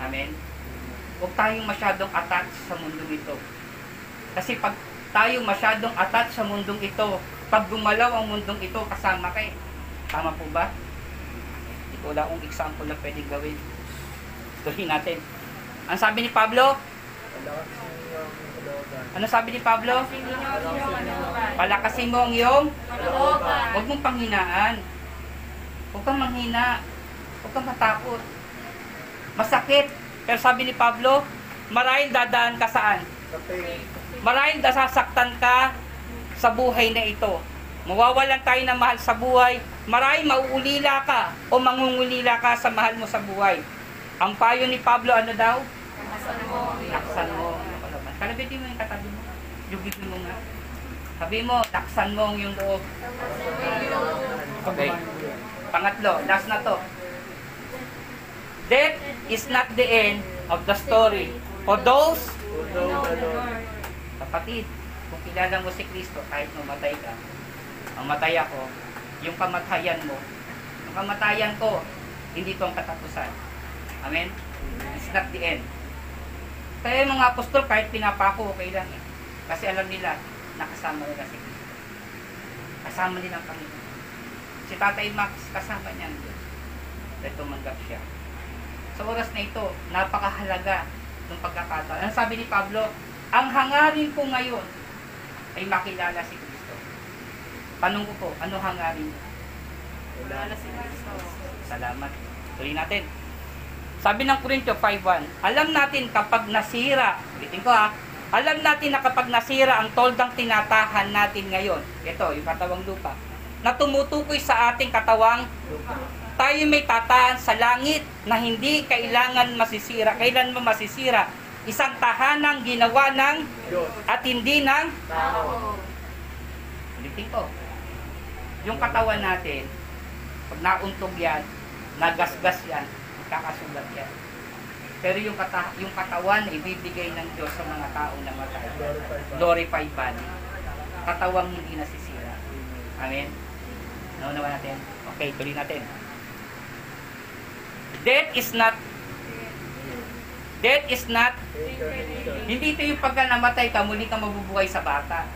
Amen? Huwag tayong masyadong attached sa mundong ito. Kasi pag tayo masyadong attached sa mundong ito, pag gumalaw ang mundong ito, kasama kay. Tama po ba? Ito wala akong example na pwedeng gawin. Tuloy natin. Ang sabi ni Pablo, ano sabi ni Pablo? Palakasin mo ang iyong Huwag mong panghinaan. Huwag kang manghina. Huwag kang matakot. Masakit. Pero sabi ni Pablo, marahil dadaan ka saan? Marahil dasasaktan ka sa buhay na ito. Mawawalan tayo ng mahal sa buhay. Marahil mauulila ka o mangungulila ka sa mahal mo sa buhay. Ang payo ni Pablo, ano daw? Laksan mo. Ka naman? Kalabitin mo yung katabi mo. Yugigin mo nga. Sabi mo, laksan mo yung loob. Okay. Pangatlo, last na to. Death is not the end of the story. For those, Although the Lord. kapatid, kung kilala mo si Kristo, kahit mamatay ka, mamatay ako, yung kamatayan mo, yung kamatayan ko, hindi to ang katapusan. Amen? It's not the end. Kaya mga apostol, kahit pinapako, okay lang eh. Kasi alam nila, nakasama nila si Kristo. Kasama nila ang Panginoon. Si Tatay Max, kasama niya ang Diyos. Dahil tumanggap siya. Sa oras na ito, napakahalaga ng pagkakataon. Ang sabi ni Pablo, ang hangarin ko ngayon ay makilala si Kristo. Tanong ko po, ano hangarin mo? Wala. Salamat. Tuloy natin. Sabi ng Korintyo 5.1, alam natin kapag nasira, ulitin ko ha, alam natin na kapag nasira ang toldang tinatahan natin ngayon, ito, yung katawang lupa, na tumutukoy sa ating katawang tayo may tataan sa langit na hindi kailangan masisira. Kailan mo masisira? Isang tahanang ginawa ng Diyos. at hindi ng Tao. Ulitin ko. Yung katawan natin, pag nauntog yan, nagasgas yan, kakasulat yan. Pero yung, kata yung katawan ibibigay ng Diyos sa mga tao na matay. Glorified body. Katawang hindi nasisira. Amen? Naunawa natin? Okay, tuloy natin. Death is not Death is not hindi ito yung pagka namatay ka, muli ka mabubuhay sa bata.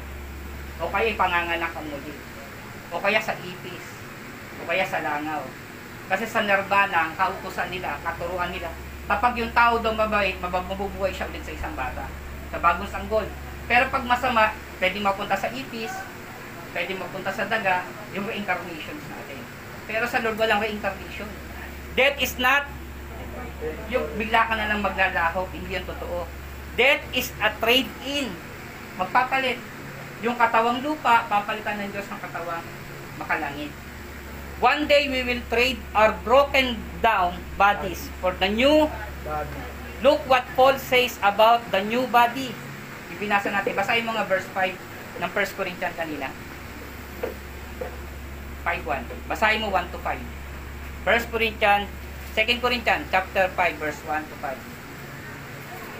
O kaya ipanganganak ka muli. O kaya sa ipis. O kaya sa langaw. Kasi sa nirvana, ang kautusan nila, katuruan nila, kapag yung tao daw mabait, mabubuhay siya ulit sa isang bata. Sa bagong sanggol. Pero pag masama, pwede mapunta sa ipis, pwede mapunta sa daga, yung reincarnations natin. Pero sa Lord walang reincarnation. Death is not yung bigla ka na lang maglalaho, hindi yan totoo. Death is a trade-in. Magpapalit. Yung katawang lupa, papalitan ng Diyos ng katawang makalangit. One day we will trade our broken down bodies for the new Look what Paul says about the new body. Ibinasa natin. Basahin mo nga verse 5 ng 1 Corinthians kanina. 5.1. Basahin mo 1 to 5. 1 Corinthians, 2 Corinthians, chapter 5, verse 1 to 5.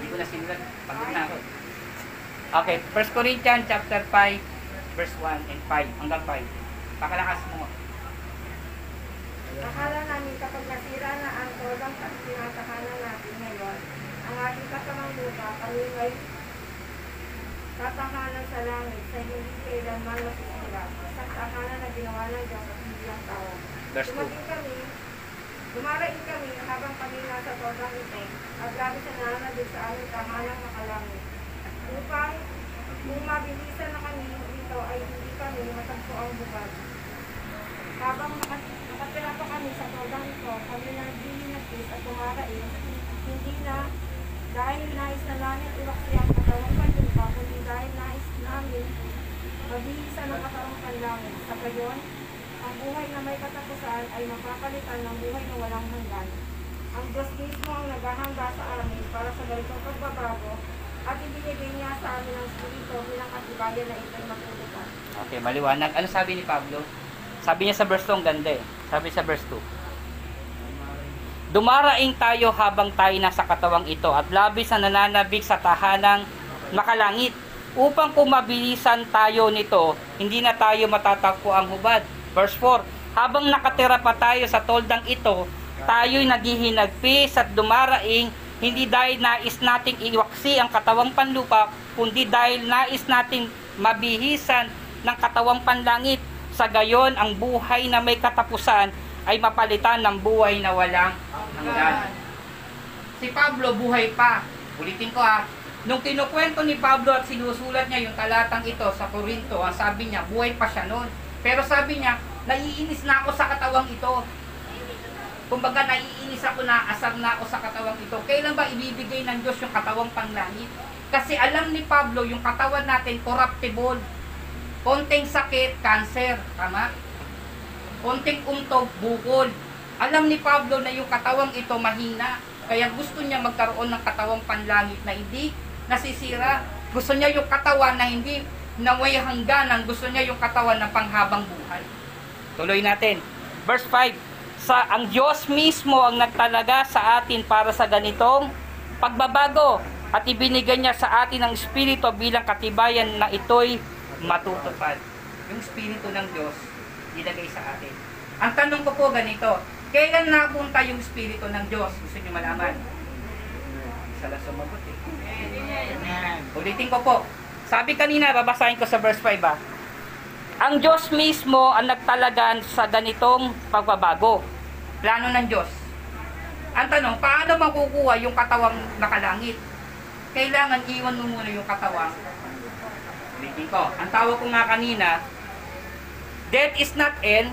Hindi ko na sinulat. Pagod na ako. Okay, 1 Corinthians, chapter 5, verse 1 and 5, hanggang 5. Pakalakas mo. Akala namin kapag nasira na ang todang tinatahanan natin ngayon, ang ating kasamang lupa, kami may tatahanan sa langit sa hindi kailanman masisira. Sa tahanan na ginawa ng Diyos at hindi ang tao. Verse 2. Dumating kami, dumarating kami habang kami nasa todang ito at lagi sa nananagin sa aming tahanang nakalangit. Upang kung mabilisan na kami dito ay hindi kami matagpo ang bukad. Habang nakat- nakatira pa kami sa todang ito, kami na dininagis at dumaraing, hindi na dahil nais na namin iwaksi ang katawang panlupa, kundi dahil nais namin mabihisan ang katawang panlangit. Sa gayon, ang buhay na may katapusan ay mapapalitan ng buhay na walang hanggan. Ang Diyos mismo ang naghahanda sa amin para sa ganitong pagbabago at ibinigay niya sa amin ang Espiritu bilang katibayan na ito'y matutupad. Okay, maliwanag. Ano sabi ni Pablo? Sabi niya sa verse 2, ang ganda eh. Sabi sa verse 2. Dumaraing tayo habang tayo nasa katawang ito at labis na nananabik sa tahanang makalangit upang kung mabilisan tayo nito, hindi na tayo matatagpo ang hubad. Verse 4, habang nakatira pa tayo sa toldang ito, tayo'y naghihinagpis at dumaraing hindi dahil nais nating iwaksi ang katawang panlupa, kundi dahil nais nating mabihisan ng katawang panlangit. Sa gayon, ang buhay na may katapusan ay mapalitan ng buhay na walang hanggan. Si Pablo buhay pa. Ulitin ko ha. Nung kinukwento ni Pablo at sinusulat niya yung talatang ito sa Corinto, ang sabi niya, buhay pa siya noon. Pero sabi niya, naiinis na ako sa katawang ito. Kumbaga, naiinis ako na, asar na ako sa katawang ito. Kailan ba ibibigay ng Diyos yung katawang panglangit? Kasi alam ni Pablo, yung katawan natin, corruptible. Konting sakit, cancer. Tama? Konting umtog, bukol. Alam ni Pablo na yung katawang ito mahina. Kaya gusto niya magkaroon ng katawang panlangit na hindi nasisira. Gusto niya yung katawan na hindi naway hangganan. Gusto niya yung katawan na panghabang buhay. Tuloy natin. Verse 5. Sa ang Diyos mismo ang nagtalaga sa atin para sa ganitong pagbabago at ibinigay niya sa atin ang Espiritu bilang katibayan na ito'y matutupad. Yung Espiritu ng Diyos nilagay sa atin. Ang tanong ko po ganito, kailan napunta yung Espiritu ng Diyos? Gusto niyo malaman? Isa lang sumagot eh. Ulitin ko po. Sabi kanina, babasahin ko sa verse 5 ah. Ang Diyos mismo ang nagtalagan sa ganitong pagbabago. Plano ng Diyos. Ang tanong, paano makukuha yung katawang nakalangit? Kailangan iwan mo muna yung katawang. Ulitin ko. Ang tawag ko nga kanina, death is not end,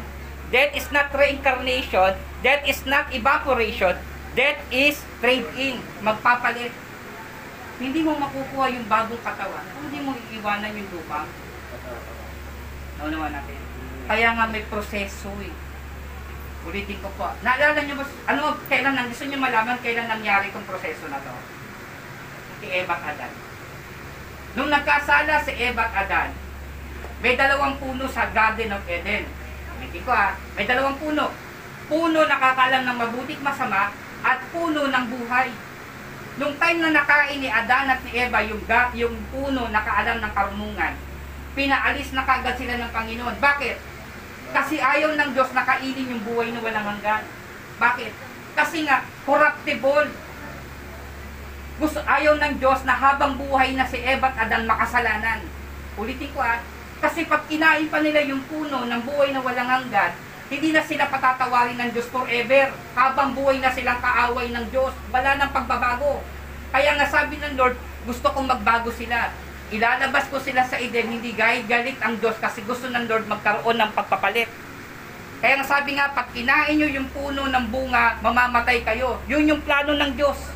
death is not reincarnation, death is not evaporation, death is trade-in, magpapalit. Hindi mo makukuha yung bagong katawan kung hindi mo iiwanan yung lupang. Naunawa natin. Kaya nga may proseso eh. Ulitin ko po. Naalala niyo ba, ano, kailan nang, gusto niyo malaman kailan nangyari itong proseso na to? Si Eva Adan. Nung nagkasala si Eva Adan, may dalawang puno sa Garden of Eden. Ulitin ko ha, may dalawang puno. Puno nakakalam ng mabutit masama at puno ng buhay. Nung time na nakain ni Adan at ni Eva yung, ga, yung puno nakaalam ng karunungan, pinaalis na kagad sila ng Panginoon. Bakit? Kasi ayaw ng Diyos na kainin yung buhay na walang hanggan. Bakit? Kasi nga, corruptible. Gusto, ayaw ng Diyos na habang buhay na si Eva at Adan makasalanan. Ulitin ko ah, kasi pag kinain pa nila yung puno ng buhay na walang hanggan, hindi na sila patatawarin ng Diyos forever. Habang buhay na silang kaaway ng Diyos, wala nang pagbabago. Kaya nga sabi ng Lord, gusto kong magbago sila. Ilalabas ko sila sa Eden, hindi gahit galit ang Diyos kasi gusto ng Lord magkaroon ng pagpapalit. Kaya nga sabi nga, pag kinain nyo yung puno ng bunga, mamamatay kayo. Yun yung plano ng Diyos.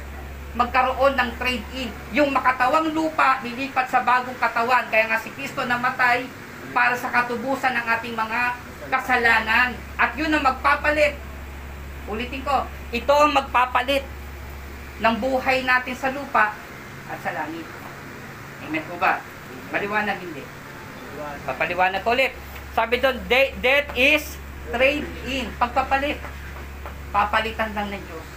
Magkaroon ng trade-in. Yung makatawang lupa, lilipat sa bagong katawan. Kaya nga si Kristo namatay para sa katubusan ng ating mga kasalanan. At yun ang magpapalit. Ulitin ko, ito ang magpapalit ng buhay natin sa lupa at sa langit. Amen po ba? Maliwanag hindi. Papaliwanag ko ulit. Sabi doon, de- death is trade in. Pagpapalit. Papalitan lang ng Diyos.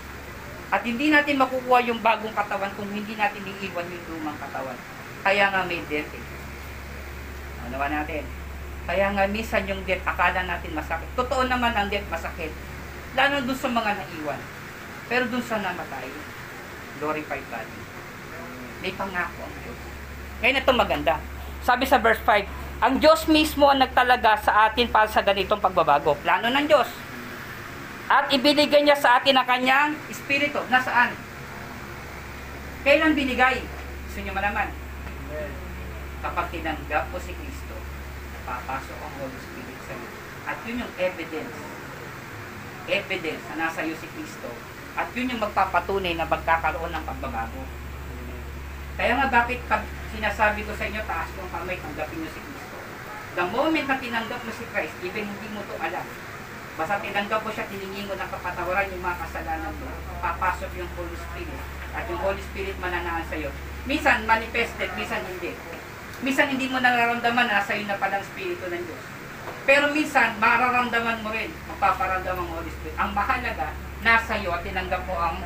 At hindi natin makukuha yung bagong katawan kung hindi natin iiwan yung lumang katawan. Kaya nga may death eh. Ano natin? Kaya nga minsan yung death, akala natin masakit. Totoo naman ang death masakit. Lalo dun sa mga naiwan. Pero dun sa namatay, glorified body. May pangako ang Diyos. Ngayon ito maganda. Sabi sa verse 5, ang Diyos mismo ang nagtalaga sa atin para sa ganitong pagbabago. Plano ng Diyos. At ibinigay niya sa atin ang kanyang espiritu. Nasaan? Kailan binigay? Gusto niyo malaman? Kapag tinanggap mo si Kristo, papasok ang Holy Spirit sa iyo. At yun yung evidence. Evidence na nasa iyo si Kristo. At yun yung magpapatunay na magkakaroon ng pagbabago. Kaya nga bakit pag sinasabi ko sa inyo, taas yung kamay, tanggapin niyo si Kristo. The moment na tinanggap mo si Christ, even hindi mo to alam, basta tinanggap mo siya, tiningi mo ng kapatawaran yung mga kasalanan mo, papasok yung Holy Spirit. At yung Holy Spirit mananaan sa iyo. Minsan manifested, minsan hindi. Minsan hindi mo nararamdaman na sa iyo na palang Espiritu ng Diyos. Pero minsan, mararamdaman mo rin, magpaparamdam ang Holy Spirit. Ang mahalaga, nasa iyo at tinanggap mo ang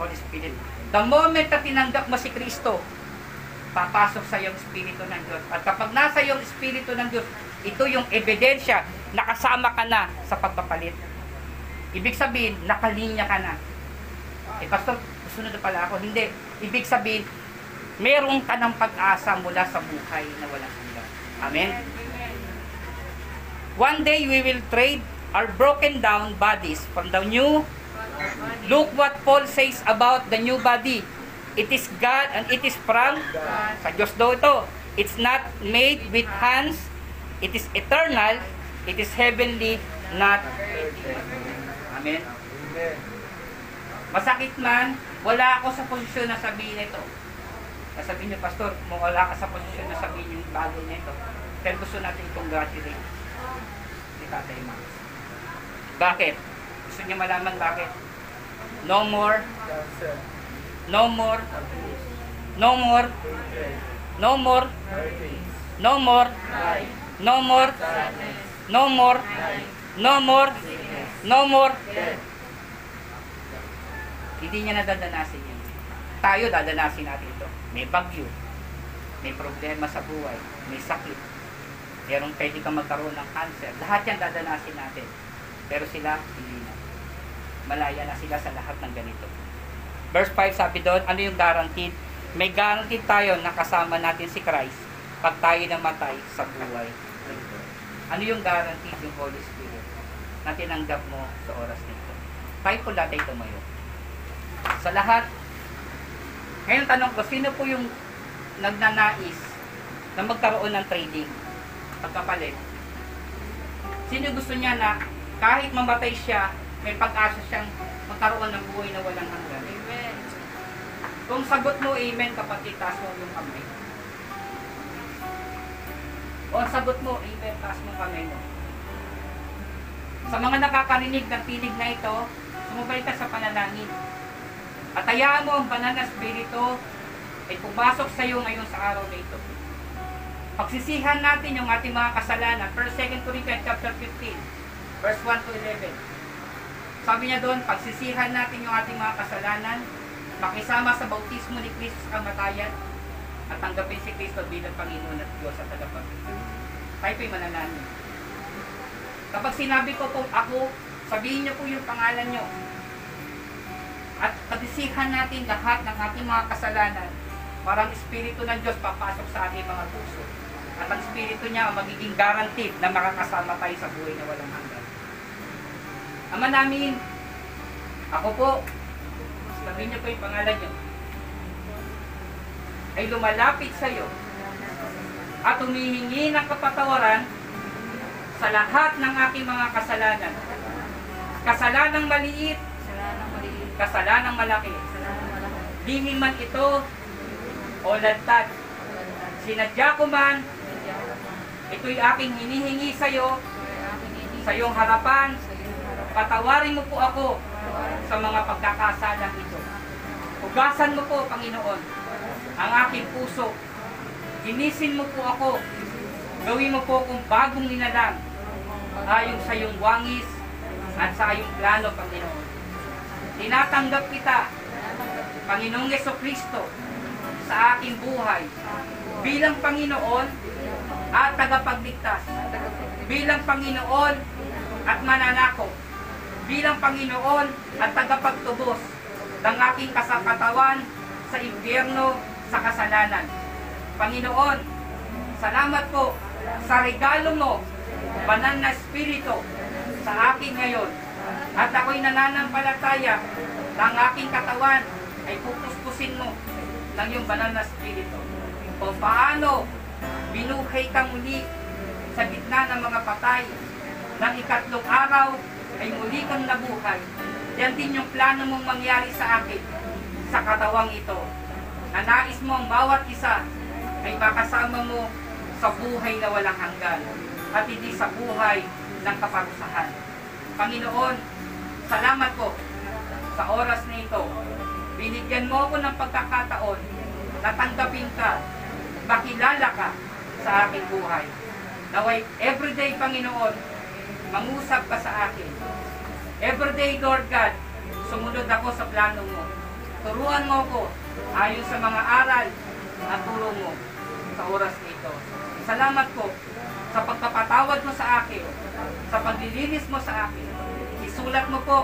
Holy Spirit. The moment na tinanggap mo si Kristo, papasok sa iyong Espiritu ng Diyos. At kapag nasa iyong Espiritu ng Diyos, ito yung ebidensya, nakasama ka na sa pagpapalit. Ibig sabihin, nakalinya ka na. Eh, Pastor, susunod na pala ako. Hindi. Ibig sabihin, meron ka ng pag-asa mula sa buhay na walang hanggan. Amen? One day, we will trade our broken down bodies from the new Look what Paul says about the new body. It is God and it is from sa Diyos daw ito. It's not made with hands. It is eternal. It is heavenly, not Amen. Masakit man, wala ako sa posisyon na sabihin ito. Sasabihin niyo, Pastor, kung wala ka sa posisyon na sabihin yung bagay na ito, pero gusto natin congratulate si Tatay Max. Bakit? Gusto niyo malaman bakit? No more, no more, no more, no more, no more, no more, no more, no more, no more. Hindi niya nadadanasin yan. Tayo dadanasin natin. May bagyo, may problema sa buhay, may sakit, merong pwede kang magkaroon ng cancer. Lahat yan dadanasin natin. Pero sila, hindi na. Malaya na sila sa lahat ng ganito. Verse 5 sabi doon, ano yung guaranteed? May guaranteed tayo na kasama natin si Christ pag tayo namatay sa buhay. Ano yung guaranteed yung Holy Spirit na tinanggap mo sa oras nito? Tayo po natin tumayo. Sa lahat, ngayon tanong ko, sino po yung nagnanais na magkaroon ng trading? Pagkapalit. Sino gusto niya na kahit mamatay siya, may pag-asa siyang magkaroon ng buhay na walang hanggan? Amen. Kung sagot mo, amen, kapatid, taas mo yung kamay. O sagot mo, amen, taas mo kamay mo. Sa mga nakakarinig ng tinig na ito, sumabay ka sa panalangin. At hayaan mo ang banal na spirito ay pumasok sa iyo ngayon sa araw na ito. Pagsisihan natin yung ating mga kasalanan. 1 2 Corinthians chapter 15, verse 1 to 11. Sabi niya doon, pagsisihan natin yung ating mga kasalanan, makisama sa bautismo ni Kristo sa kamatayan, at tanggapin si Kristo bilang Panginoon at Diyos at tagapagligtas. Tayo po'y manalangin. Kapag sinabi ko po ako, sabihin niyo po yung pangalan niyo. At pagdisihan natin lahat ng ating mga kasalanan, parang Espiritu ng Diyos papasok sa ating mga puso. At ang Espiritu niya ang magiging guaranteed na makakasama tayo sa buhay na walang hanggan. Ama namin, ako po, sabihin niyo po yung pangalan niyo, ay lumalapit sa iyo at humihingi ng kapatawaran sa lahat ng aking mga kasalanan. Kasalanang maliit. Kasalanang malaki. Lihim man ito o lantad. Sinadya ko man, ito'y aking hinihingi sa iyo, sa iyong harapan, patawarin mo po ako sa mga pagkakasalang ito. Hugasan mo po, Panginoon, ang aking puso. Ginisin mo po ako. Gawin mo po akong bagong ninalang ayon sa iyong wangis at sa iyong plano, Panginoon. Tinatanggap kita, Panginoong Yeso Kristo, sa aking buhay bilang Panginoon at tagapagligtas. Bilang Panginoon at mananako. Bilang Panginoon at tagapagtubos ng aking kasakatawan sa impyerno sa kasalanan. Panginoon, salamat po sa regalo mo, banal na espiritu sa akin ngayon. At ako'y nananampalataya na ang aking katawan ay pupuspusin mo ng iyong banal na espiritu. O paano binuhay ka muli sa gitna ng mga patay ng ikatlong araw ay muli kang nabuhay. Yan din yung plano mong mangyari sa akin sa katawang ito. Na mo ang bawat isa ay makasama mo sa buhay na walang hanggan at hindi sa buhay ng kaparusahan. Panginoon, salamat po sa oras na ito. Binigyan mo ako ng pagkakataon na tanggapin ka, makilala ka sa aking buhay. Naway everyday, Panginoon, mangusap ka sa akin. Everyday, Lord God, sumunod ako sa plano mo. Turuan mo ko ayon sa mga aral at turo mo sa oras na ito. Salamat po sa pagpapatawad mo sa akin, sa paglilinis mo sa akin. Isulat mo po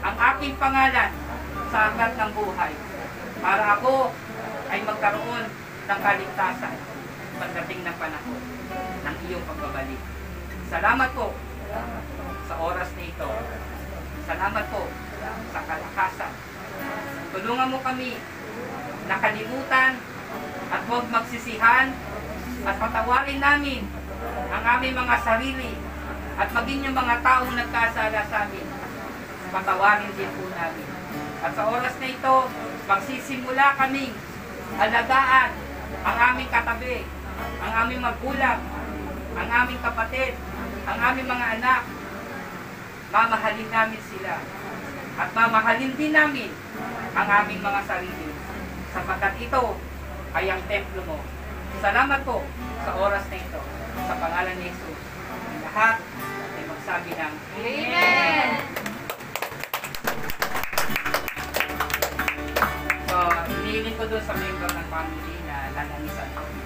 ang aking pangalan sa aklat ng buhay para ako ay magkaroon ng kaligtasan pagdating ng panahon ng iyong pagbabalik. Salamat po sa oras na ito. Salamat po sa kalakasan. Tulungan mo kami na kalimutan at huwag magsisihan at patawarin namin ang aming mga sarili at maging yung mga taong nagkasala sa amin. Patawarin din po namin. At sa oras na ito, magsisimula kaming alagaan ang aming katabi, ang aming magulang, ang aming kapatid, ang aming mga anak. Mamahalin namin sila. At mamahalin din namin ang aming mga sarili. Sapagkat ito ay ang templo mo. Salamat po sa oras na ito. Sa pangalan ni Jesus. Ang lahat ay magsabi ng Amen! So, hinihiling ko doon sa member ng family na langanisan ko.